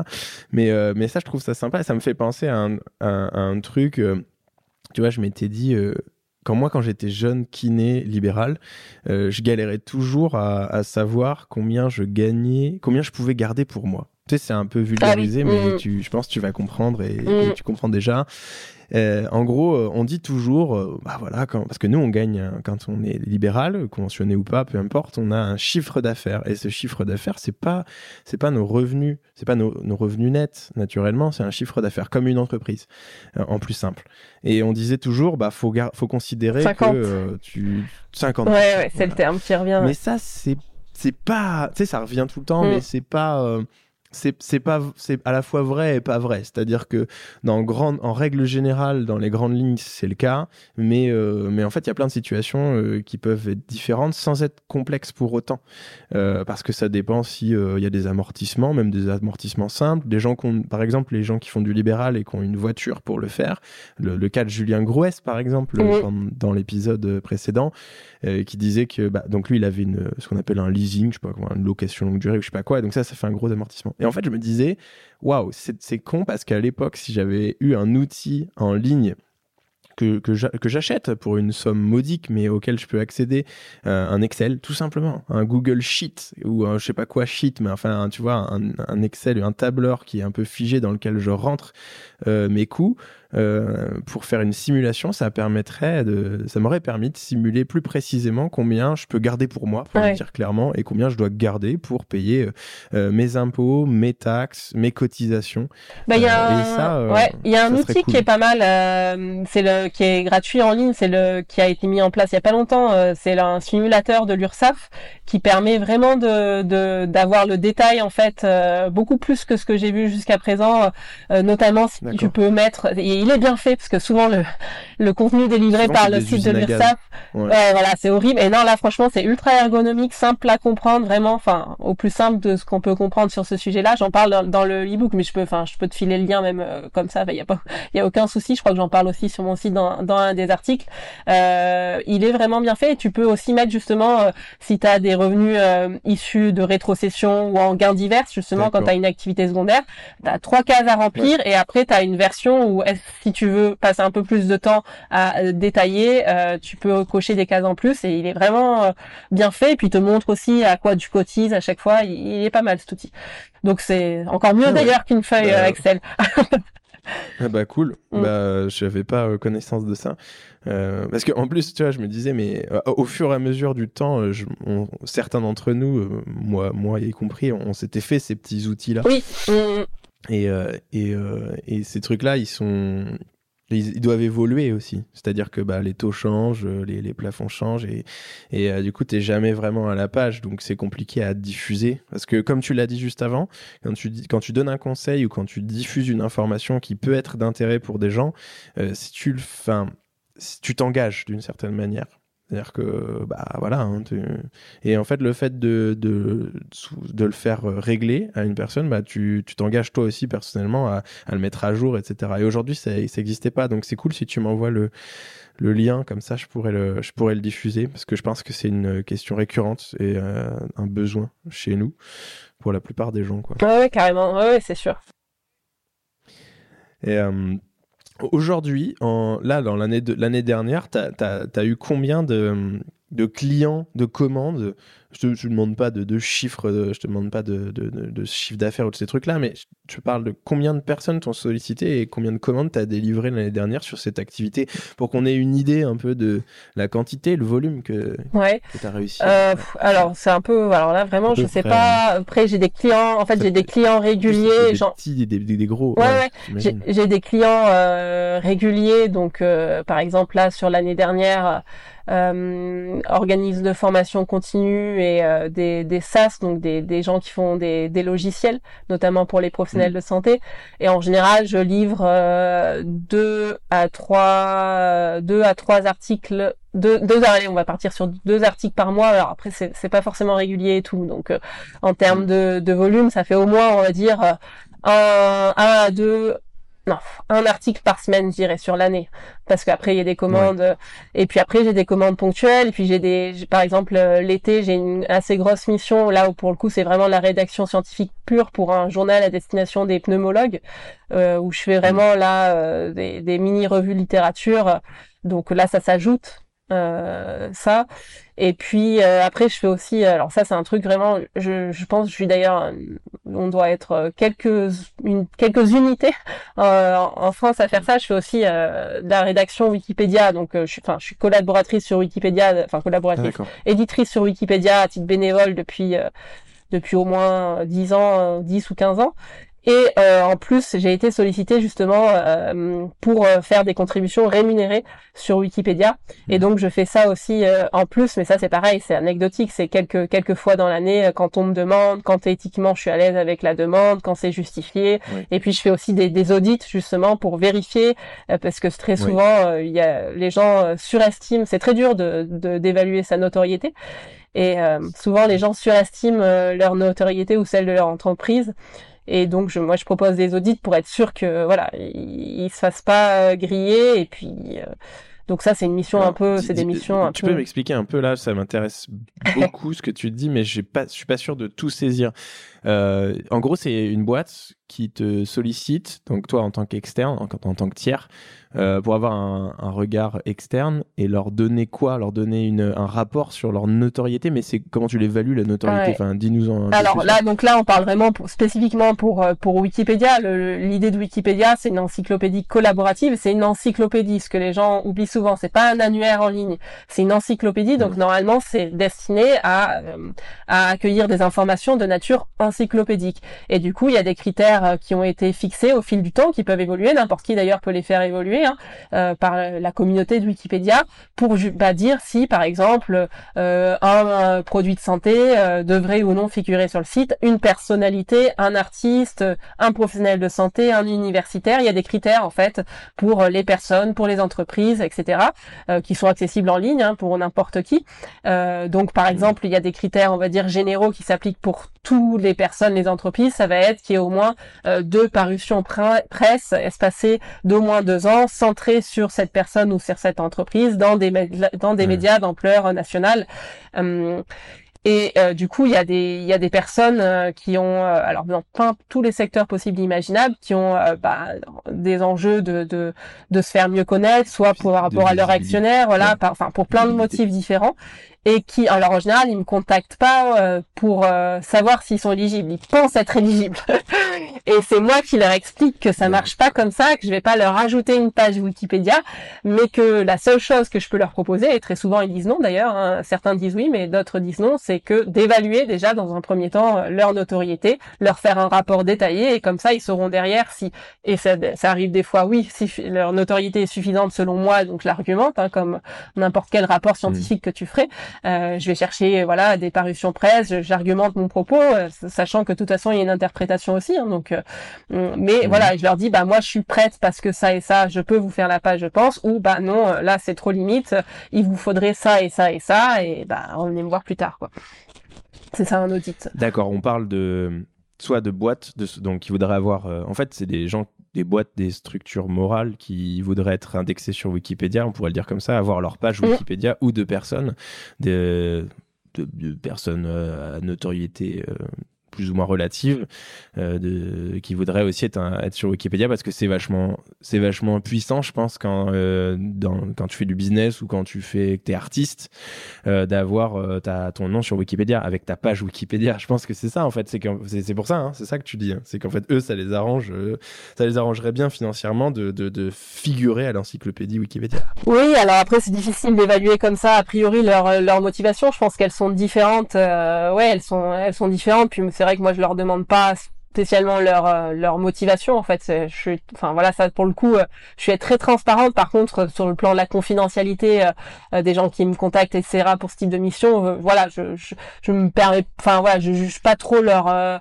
Mais, euh, mais ça, je trouve ça sympa. Ça me fait penser à un, un, truc. Euh, tu vois, je m'étais dit euh, quand moi, quand j'étais jeune kiné libéral, je galérais toujours à, à, savoir combien je gagnais, combien je pouvais garder pour moi. Tu sais, c'est un peu vulgarisé, ah mais mm. tu, je pense que tu vas comprendre et, et, mm. tu comprends déjà. Euh, en gros, euh, on dit toujours, euh, bah voilà, quand, parce que nous, on gagne quand on est libéral, conventionné ou pas, peu importe, on a un chiffre d'affaires. Et ce chiffre d'affaires, c'est pas, c'est pas nos revenus, c'est pas nos, nos, revenus nets, naturellement, c'est un chiffre d'affaires comme une entreprise, en plus simple. Et on disait toujours, bah faut, faut considérer que tu 50. Ouais, ouais c'est le terme qui revient. Mais ça, c'est, c'est pas, tu sais, ça revient tout le temps, mm. mais c'est pas c'est pas c'est à la fois vrai et pas vrai. C'est-à-dire que dans grande en règle générale dans les grandes lignes c'est le cas mais euh, mais en fait il y a plein de situations euh, qui peuvent être différentes sans être complexes pour autant. Euh, parce que ça dépend si il y a des amortissements même des amortissements simples des gens qui ont, par exemple les gens qui font du libéral et qui ont une voiture pour le faire. Le, cas de Julien Grouès par exemple dans, l'épisode précédent qui disait que bah, donc lui il avait une ce qu'on appelle un leasing je sais pas quoi une location longue durée ou je sais pas quoi et donc ça ça fait un gros amortissement et en fait, je me disais, waouh, c'est con parce qu'à l'époque, si j'avais eu un outil en ligne que, j'achète pour une somme modique, mais auquel je peux accéder, euh, un Excel, tout simplement, un Google Sheet ou un je sais pas quoi Sheet, mais enfin, tu vois, un, un Excel, un tableur qui est un peu figé dans lequel je rentre euh, mes coûts. Euh, pour faire une simulation, ça permettrait de, ça m'aurait permis de simuler plus précisément combien je peux garder pour moi, pour le dire clairement, et combien je dois garder pour payer euh, mes impôts, mes taxes, mes cotisations. Bah, il y a un, ouais, il y a un outil qui est pas mal, c'est le, qui est gratuit en ligne, c'est le, qui a été mis en place il y a pas longtemps, c'est un simulateur de l'URSSAF qui permet vraiment de, d'avoir le détail en fait, beaucoup plus que ce que j'ai vu jusqu'à présent, notamment si tu peux mettre, et il est bien fait parce que souvent le, le contenu délivré par le site de l'URSSAF, ouais. voilà, c'est horrible. Et non, là, franchement, c'est ultra ergonomique, simple à comprendre, vraiment, enfin, au plus simple de ce qu'on peut comprendre sur ce sujet-là. J'en parle dans, le e-book, mais je peux, enfin, je peux te filer le lien même euh, comme ça. Il y a pas, il y a aucun souci. Je crois que j'en parle aussi sur mon site dans, dans un des articles. Euh, il est vraiment bien fait. Et tu peux aussi mettre justement euh, si tu as des revenus euh, issus de rétrocession ou en gains divers, justement, quand tu as une activité secondaire, tu as trois cases à remplir et après tu as une version où si tu veux passer un peu plus de temps à euh, détailler, euh, tu peux cocher des cases en plus et il est vraiment euh, bien fait. Et puis il te montre aussi à quoi tu cotises à chaque fois. Il, est pas mal cet outil. Donc c'est encore mieux ah d'ailleurs qu'une feuille bah, Excel. ah bah cool. [laughs] Mm. Bah j'avais pas connaissance de ça. parce que en plus, tu vois, je me disais, mais au fur et à mesure du temps, certains d'entre nous, moi, moi y compris, on, s'était fait ces petits outils-là. Oui. Et, euh, et, euh, et, ces trucs-là, ils sont, ils, doivent évoluer aussi. C'est-à-dire que bah, les taux changent, les, les plafonds changent, et, et euh, du coup, t'es jamais vraiment à la page, donc c'est compliqué à diffuser. Parce que comme tu l'as dit juste avant, quand tu, quand tu donnes un conseil ou quand tu diffuses une information qui peut être d'intérêt pour des gens, si tu le, fin, si tu t'engages d'une certaine manière. C'est-à-dire que, bah voilà. Hein, et en fait, le fait de, de, de, le faire régler à une personne, bah tu t'engages toi aussi personnellement à, à, le mettre à jour, etc. Et aujourd'hui, ça n'existait pas. Donc c'est cool si tu m'envoies le, le lien, comme ça je pourrais le, je pourrais le diffuser, parce que je pense que c'est une question récurrente et euh, un besoin chez nous, pour la plupart des gens. Quoi. Ouais, carrément, ouais, c'est sûr. Et. Euh, Aujourd'hui, là, dans l'année dernière, tu as, eu combien de clients, de commandes je te, te demande pas de, de chiffres, euh, je te demande pas de, de, de chiffre d'affaires ou de ces trucs-là, mais je parle de combien de personnes t'ont sollicité et combien de commandes t'as délivré l'année dernière sur cette activité pour qu'on ait une idée un peu de la quantité, le volume que, ouais. que t'as réussi. Euh, alors c'est un peu, alors là vraiment je sais pas. Après j'ai des clients, en fait j'ai des clients réguliers, des, petits, des, des, gros. Ouais, ouais. j'ai des clients euh, réguliers, donc euh, par exemple là sur l'année dernière euh, organismes de formation continue et euh, des, des SaaS, donc des, des gens qui font des, des logiciels, notamment pour les professionnels mm. de santé. Et en général, je livre euh, deux à trois, deux à trois articles deux, deux allez, on va partir sur deux articles par mois. Alors après, c'est, c'est pas forcément régulier et tout. Donc, euh, en termes mm. de, de volume, ça fait au moins, on va dire, un, un à deux non, un article par semaine, je dirais, sur l'année. Parce qu'après, il y a des commandes. Et puis après, j'ai des commandes ponctuelles. Et puis j'ai des, par exemple, euh, l'été, j'ai une assez grosse mission. Là où pour le coup, c'est vraiment la rédaction scientifique pure pour un journal à destination des pneumologues, euh, où je fais vraiment là euh, des, des mini revues littérature. Donc là, ça s'ajoute euh, ça. Et puis euh, après, je fais aussi, alors ça c'est un truc vraiment, je, je pense, je suis d'ailleurs, on doit être quelques une, quelques unités [laughs] euh, en France à faire ça. Je fais aussi de la rédaction Wikipédia, donc je suis, enfin, je suis collaboratrice sur Wikipédia, enfin collaboratrice, éditrice sur Wikipédia à titre bénévole depuis depuis au moins 10 ans, 10 ou 15 ans. Et euh, en plus, j'ai été sollicitée justement euh, pour euh, faire des contributions rémunérées sur Wikipédia. Et donc, je fais ça aussi en plus, mais ça c'est pareil, c'est anecdotique. C'est quelques quelques fois dans l'année quand on me demande, quand éthiquement je suis à l'aise avec la demande, quand c'est justifié. Et puis, je fais aussi des, des audits justement pour vérifier, parce que très souvent, il y a les gens surestiment. C'est très dur de d'évaluer sa notoriété. Et souvent, les gens surestiment leur notoriété ou celle de leur entreprise. Et donc, je, moi, je propose des audits pour être sûr que, voilà, ils, se fassent pas euh, griller. Et puis, euh, donc ça, c'est une mission un peu, c'est des missions. Un tu peux m'expliquer un peu là, ça m'intéresse [laughs] beaucoup ce que tu dis, mais j'ai pas, je suis pas sûr de tout saisir. Euh, en gros, c'est une boîte qui te sollicite, donc toi en tant qu'externe, en, en, tant que tiers, euh, pour avoir un, un, regard externe et leur donner quoi? Leur donner une, un rapport sur leur notoriété, mais c'est comment tu l'évalues la notoriété? Enfin, dis-nous en. Alors là, donc là, on parle vraiment pour, spécifiquement pour euh, pour Wikipédia. L'idée de Wikipédia, c'est une encyclopédie collaborative. C'est une encyclopédie. Ce que les gens oublient souvent, c'est pas un annuaire en ligne. C'est une encyclopédie. Donc mmh. normalement, c'est destiné à euh, à accueillir des informations de nature encyclopédique. Et du coup, il y a des critères qui ont été fixés au fil du temps, qui peuvent évoluer. N'importe qui d'ailleurs peut les faire évoluer Hein, euh, par la communauté de Wikipédia pour bah, dire si, par exemple, euh, un, produit de santé euh, devrait ou non figurer sur le site, une personnalité, un artiste, un professionnel de santé, un universitaire. Il y a des critères en fait pour les personnes, pour les entreprises, etc., qui sont accessibles en ligne hein, pour n'importe qui. donc, par exemple, il y a des critères, on va dire généraux, qui s'appliquent pour toutes les personnes, les entreprises. Ça va être qu'il y ait au moins deux parutions presse espacées d'au moins deux ans centré sur cette personne ou sur cette entreprise dans des, dans des médias d'ampleur nationale. Euh, et euh, du coup, il y a des il y a des personnes euh, qui ont alors dans tous les secteurs possibles et imaginables qui ont bah, des enjeux de, de de se faire mieux connaître, soit pour rapport à leur actionnaire, voilà, enfin pour plein de motifs différents et qui, alors en général, ils me contactent pas euh, pour euh, savoir s'ils sont éligibles. Ils pensent être éligibles. [laughs] et c'est moi qui leur explique que ça marche pas comme ça, que je vais pas leur ajouter une page Wikipédia, mais que la seule chose que je peux leur proposer, et très souvent ils disent non d'ailleurs, hein, certains disent oui, mais d'autres disent non, c'est que d'évaluer déjà dans un premier temps euh, leur notoriété, leur faire un rapport détaillé, et comme ça ils sauront derrière si, et ça, ça arrive des fois, oui, si leur notoriété est suffisante selon moi, donc l'argumente, hein, comme n'importe quel rapport scientifique que tu ferais, euh, je vais chercher voilà des parutions presse, j'argumente mon propos, euh, sachant que de toute façon il y a une interprétation aussi. Hein, donc, euh, mm, mais mhm. voilà, je leur dis bah moi je suis prête parce que ça et ça, je peux vous faire la page, je pense, ou bah non, là c'est trop limite, il vous faudrait ça et ça et ça, et bah on venez me voir plus tard quoi. C'est ça un audit. D'accord, on parle de soit de boîtes de, donc qui voudraient avoir en fait c'est des gens des boîtes, des structures morales qui voudraient être indexées sur Wikipédia, on pourrait le dire comme ça, avoir leur page mm. Wikipédia ou de personnes, de, de, personnes euh, à notoriété euh, plus ou moins relative euh, qui voudrait aussi être, sur Wikipédia parce que c'est vachement c'est vachement puissant je pense quand euh, quand tu fais du business ou quand tu fais que t'es artiste euh, d'avoir euh, ton nom sur Wikipédia avec ta page Wikipédia. Je pense que c'est ça en fait. C'est c'est pour ça hein, c'est ça que tu dis hein. c'est qu'en fait eux ça les arrange ça les arrangerait bien financièrement de, de, de figurer à l'encyclopédie Wikipédia. Oui alors après c'est difficile d'évaluer comme ça a priori leur leur motivation. Je pense qu'elles sont différentes ouais elles sont elles sont différentes. Puis c'est vrai que moi je leur demande pas spécialement leur euh, leur motivation en fait. Je suis enfin voilà ça pour le coup euh, je suis très transparente. Par contre sur le plan de la confidentialité euh, des gens qui me contactent etc pour ce type de mission voilà je, je, je me permets enfin voilà je juge pas trop leur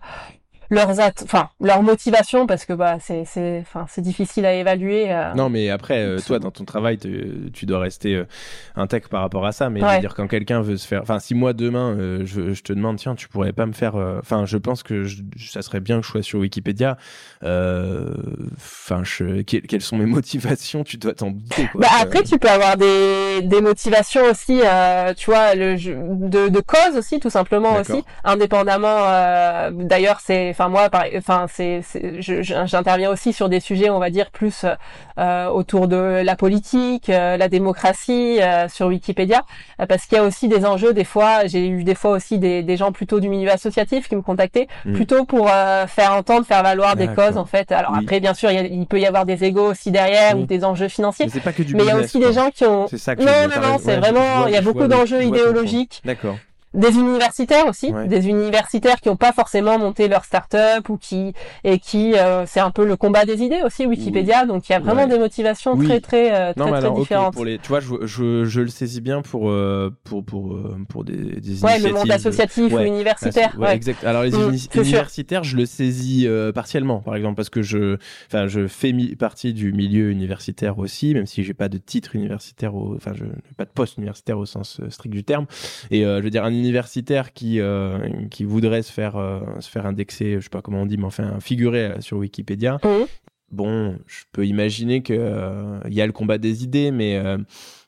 leurs enfin leur motivation parce que bah c'est c'est enfin c'est difficile à évaluer. Euh. Non mais après euh, toi dans ton travail tu dois rester euh, intègre par rapport à ça mais je veux dire quand quelqu'un veut se faire enfin si moi demain je, je, te demande tiens tu pourrais pas me faire enfin je pense que ça serait bien que je sois sur Wikipédia enfin je, quelles sont mes [laughs] motivations tu dois t'en. Bah, après tu peux avoir des des motivations aussi tu vois le de de cause aussi tout simplement aussi indépendamment d'ailleurs c'est enfin moi enfin c'est j'interviens aussi sur des sujets on va dire plus euh, autour de la politique euh, la démocratie euh, sur Wikipédia parce qu'il y a aussi des enjeux des fois j'ai eu des fois aussi des, des gens plutôt du milieu associatif qui me contactaient mm. plutôt pour faire entendre faire valoir des causes en fait. Alors après bien sûr il, peut y avoir des égos aussi derrière ou des enjeux financiers mais, pas que du mais il y a aussi des gens qui ont ça non non non c'est vraiment il y a beaucoup d'enjeux idéologiques. D'accord des universitaires aussi, des universitaires qui n'ont pas forcément monté leur start-up ou qui et qui euh, c'est un peu le combat des idées aussi Wikipédia, donc il y a vraiment des motivations très très euh, très, très différentes. pour les, tu vois, je, je, je, le saisis bien pour euh, pour pour pour des, des ouais, le monde associatif ou universitaire. Ouais, exact. Alors les mmh, universitaires, je le saisis partiellement, par exemple, parce que je enfin je fais partie du milieu universitaire aussi, même si j'ai pas de titre universitaire, au, enfin je n'ai pas de poste universitaire au sens strict du terme, et je veux dire un universitaire qui euh, qui voudrait se faire euh, se faire indexer, je sais pas comment on dit, mais enfin figurer sur Wikipédia. Mmh. Bon, je peux imaginer que il y a le combat des idées, mais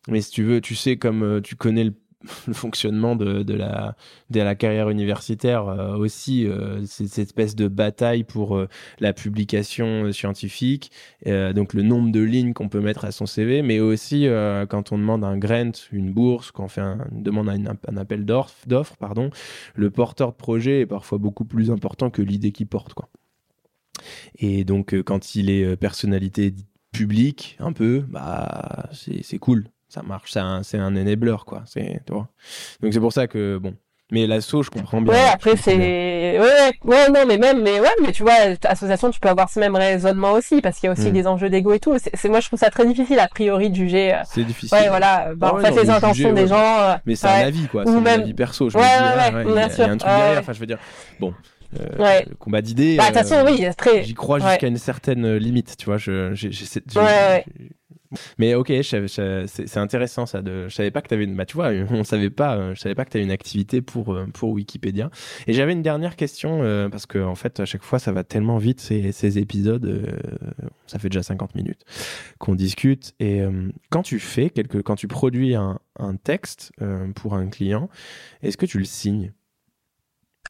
mais si tu veux, tu sais comme tu connais le [laughs] le fonctionnement de, la, carrière universitaire euh, aussi, euh, cette espèce de bataille pour euh, la publication scientifique, donc le nombre de lignes qu'on peut mettre à son CV, mais aussi quand on demande un grant, une bourse, quand on fait un, une demande un, un appel d'offres, le porteur de projet est parfois beaucoup plus important que l'idée qu'il porte. Quoi. Et donc quand il est personnalité publique, un peu, bah c'est cool ça marche. C'est un, c'est un enabler, quoi. C'est, tu vois. Donc c'est pour ça que, bon. Mais l'assaut, je comprends bien. Ouais, après c'est, ouais, ouais, non, mais même, mais ouais, mais tu vois, association, tu peux avoir ce même raisonnement aussi, parce qu'il y a aussi mm. des enjeux d'ego et tout. C'est, moi, je trouve ça très difficile a priori de juger. Euh, c'est difficile. Ouais, voilà. Bah, ah en fait, les intentions des gens. Euh, mais c'est un avis, quoi. C'est un avis perso. Je me dis, ah, il y, a, un truc derrière. Enfin, je veux dire, bon. Euh, ouais. combat d'idées. Bah, de toute façon, oui, très. J'y crois jusqu'à une certaine limite, tu vois. Je, mais ok, c'est intéressant ça. De, je savais pas que tu avais une. Bah, tu vois, [laughs] on savait pas. Euh, je savais pas que tu avais une activité pour euh, pour Wikipédia. Et j'avais une dernière question euh, parce que en fait, à chaque fois, ça va tellement vite ces, ces épisodes. ça fait déjà 50 minutes qu'on discute. Et quand tu fais quelque, quand tu produis un, un texte pour un client, est-ce que tu le signes?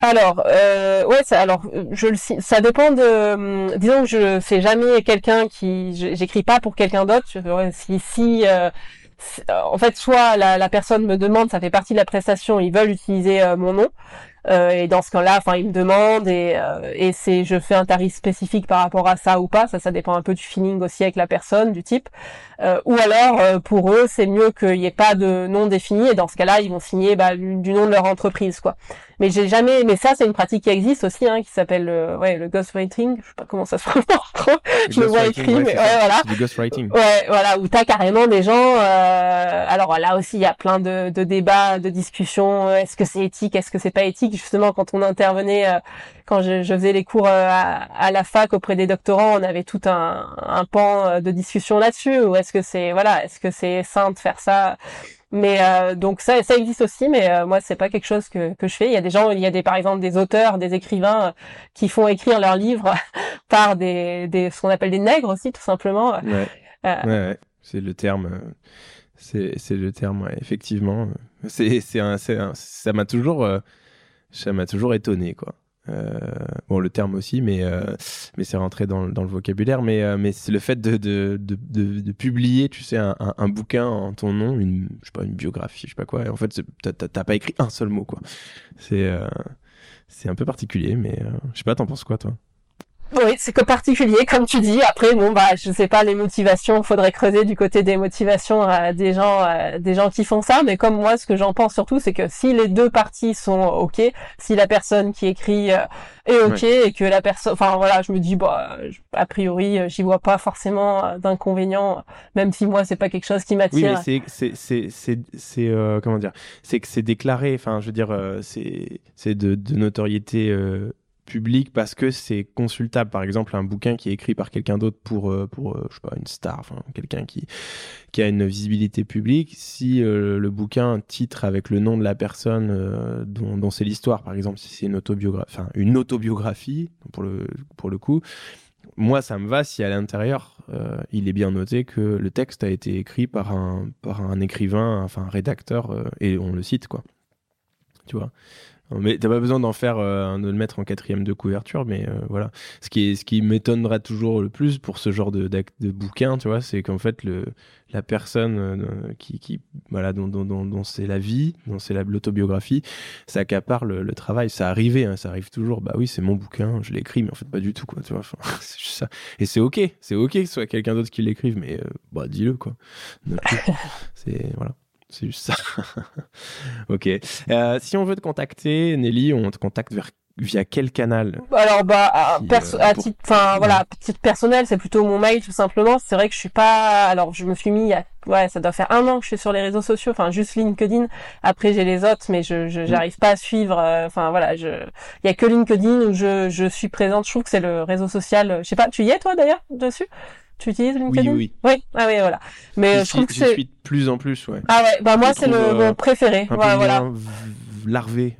Alors, euh, ouais, ça, alors je le ça dépend de, hum, disons que je fais jamais quelqu'un qui, j'écris pas pour quelqu'un d'autre. Si, si, euh, en fait, soit la, la, personne me demande, ça fait partie de la prestation, ils veulent utiliser euh, mon nom. Euh, et dans ce cas-là, enfin, ils me demandent et, euh, et c'est, je fais un tarif spécifique par rapport à ça ou pas. Ça, ça dépend un peu du feeling aussi avec la personne, du type. Euh, ou alors, pour eux, c'est mieux qu'il n'y ait pas de nom défini. Et dans ce cas-là, ils vont signer bah, du nom de leur entreprise, quoi. Mais j'ai jamais. Mais ça, c'est une pratique qui existe aussi, hein, qui s'appelle ouais le ghostwriting. Je sais pas comment ça se prononce. [laughs] je le vois écrit, mais ouais, voilà. Du ghostwriting. Ouais, voilà, où t'as carrément des gens. alors là aussi, il y a plein de, de débats, de discussions. Est-ce que c'est éthique Est-ce que c'est pas éthique? Justement quand on intervenait, euh, quand je, faisais les cours euh, à, la fac auprès des doctorants, on avait tout un, un pan euh, de discussion là-dessus. Ou est-ce que c'est voilà, est-ce que c'est sain de faire ça? Mais donc ça, ça existe aussi, mais moi c'est pas quelque chose que, que je fais. Il y a des gens, il y a des par exemple des auteurs, des écrivains qui font écrire leurs livres [laughs] par des, des ce qu'on appelle des nègres aussi tout simplement. Ouais, ouais, ouais. c'est le terme. C'est le terme, ouais, effectivement. C'est c'est un, un, ça m'a toujours ça m'a toujours étonné, quoi. Euh, bon, le terme aussi, mais, euh, mais c'est rentré dans, dans, le vocabulaire. Mais, euh, mais c'est le fait de, de, de, publier, tu sais, un, un, bouquin en ton nom, une, je sais pas, une biographie, je sais pas quoi. Et en fait, t'as pas écrit un seul mot, quoi. C'est c'est un peu particulier, mais je sais pas, t'en penses quoi, toi? Oui, c'est que particulier, comme tu dis. Après, bon, bah, je sais pas les motivations. Faudrait creuser du côté des motivations euh, des gens, euh, des gens qui font ça. Mais comme moi, ce que j'en pense surtout, c'est que si les deux parties sont ok, si la personne qui écrit euh, est ok et que la personne, enfin voilà, je me dis, bah, a priori, j'y vois pas forcément d'inconvénient, même si moi, c'est pas quelque chose qui m'attire. Oui, mais c'est, c'est, c'est, c'est, comment dire, c'est que c'est déclaré. Enfin, je veux dire, c'est, c'est de, de notoriété public parce que c'est consultable. Par exemple, un bouquin qui est écrit par quelqu'un d'autre pour, euh, pour euh, je sais pas, une star, enfin, quelqu'un qui, qui a une visibilité publique, si euh, le bouquin titre avec le nom de la personne dont, dont c'est l'histoire, par exemple, si c'est une autobiographie, une autobiographie, pour le, pour le coup, moi, ça me va si à l'intérieur, il est bien noté que le texte a été écrit par un, par un écrivain, enfin un rédacteur, et on le cite, quoi. Tu vois? Mais t'as pas besoin d'en faire, euh, de le mettre en quatrième de couverture, mais euh, voilà. Ce qui, est, ce qui m'étonnera toujours le plus pour ce genre de, de bouquin, tu vois, c'est qu'en fait, le, la personne euh, qui, qui, voilà, dont, dont, dont, c'est la vie, dont c'est l'autobiographie, ça accapare le, le travail. Ça arrivait, hein, ça arrive toujours. Bah oui, c'est mon bouquin, je l'écris, mais en fait, pas du tout, quoi, tu vois. [laughs] c'est juste ça. Et c'est ok, c'est ok que ce soit quelqu'un d'autre qui l'écrive, mais bah dis-le, quoi. [laughs] c'est, voilà. C'est juste ça. [laughs] ok. Euh, si on veut te contacter, Nelly, on te contacte vers via quel canal? Alors bah à, euh, à titre enfin voilà, titre personnel, c'est plutôt mon mail tout simplement. C'est vrai que je suis pas alors je me suis mis à ouais, ça doit faire un an que je suis sur les réseaux sociaux, enfin juste LinkedIn. Après j'ai les autres mais je mm. j'arrive pas à suivre euh, enfin voilà, je il y a que LinkedIn où je je suis présente. Je trouve que c'est le réseau social, je sais pas, tu y es toi d'ailleurs dessus? Tu utilises LinkedIn? Oui, oui. Oui, ah oui, voilà. Mais je, trouve que c'est. suis de plus en plus, ouais. Ah ouais, bah moi c'est le mon préféré. Un ouais, voilà larvé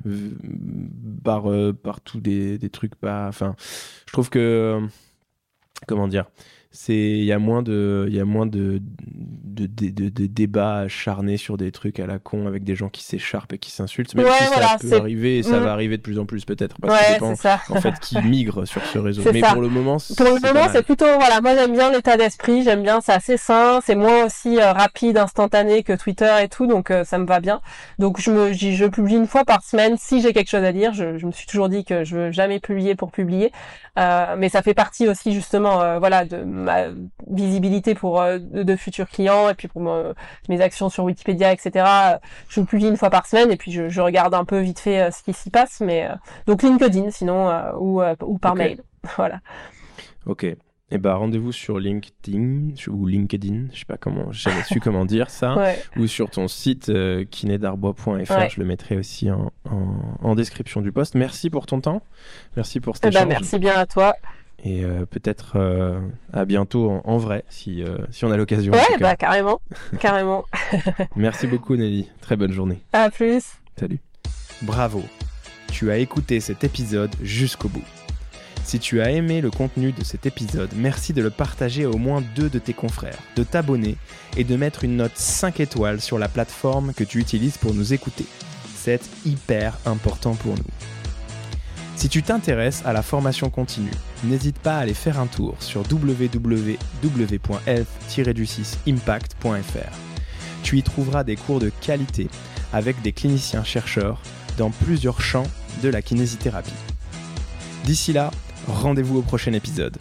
par euh, par tous des, des trucs pas enfin je trouve que euh, comment dire c'est il y a moins de il y a moins de de, de, de, débats acharnés sur des trucs à la con avec des gens qui s'écharpent et qui s'insultent même si ça peut arriver et ça mm. va arriver de plus en plus peut-être parce ouais, que dépend, ça. en fait qui [laughs] migrent sur ce réseau mais ça. pour le moment pour le moment c'est plutôt voilà moi j'aime bien l'état d'esprit j'aime bien c'est assez sain c'est moins aussi euh, rapide instantané que Twitter et tout donc euh, ça me va bien donc je me je publie une fois par semaine si j'ai quelque chose à dire je, je, me suis toujours dit que je veux jamais publier pour publier euh, mais ça fait partie aussi justement euh, voilà de ma visibilité pour de, futurs clients et puis pour mes actions sur Wikipédia, etc. Je publie une fois par semaine et puis je, je regarde un peu vite fait euh, ce qui s'y passe. Mais euh, donc LinkedIn sinon ou, ou par mail. [laughs] voilà. Ok. Et eh ben rendez-vous sur LinkedIn ou LinkedIn, je sais pas comment, j'ai jamais su comment dire ça, [laughs] ou sur ton site euh, kinedarbois.fr. Je le mettrai aussi en, en, en, description du post. Merci pour ton temps, merci pour cet eh ben, échange. merci bien à toi et euh, peut-être euh, à bientôt en, en vrai si, euh, si on a l'occasion. Ouais, bah carrément, [laughs] carrément. Merci beaucoup Nelly, très bonne journée. À plus. Salut. Bravo, tu as écouté cet épisode jusqu'au bout. Si tu as aimé le contenu de cet épisode, merci de le partager à au moins deux de tes confrères, de t'abonner et de mettre une note 5 étoiles sur la plateforme que tu utilises pour nous écouter. C'est hyper important pour nous. Si tu t'intéresses à la formation continue, n'hésite pas à aller faire un tour sur www.health-impact.fr. Tu y trouveras des cours de qualité avec des cliniciens chercheurs dans plusieurs champs de la kinésithérapie. D'ici là, rendez-vous au prochain épisode.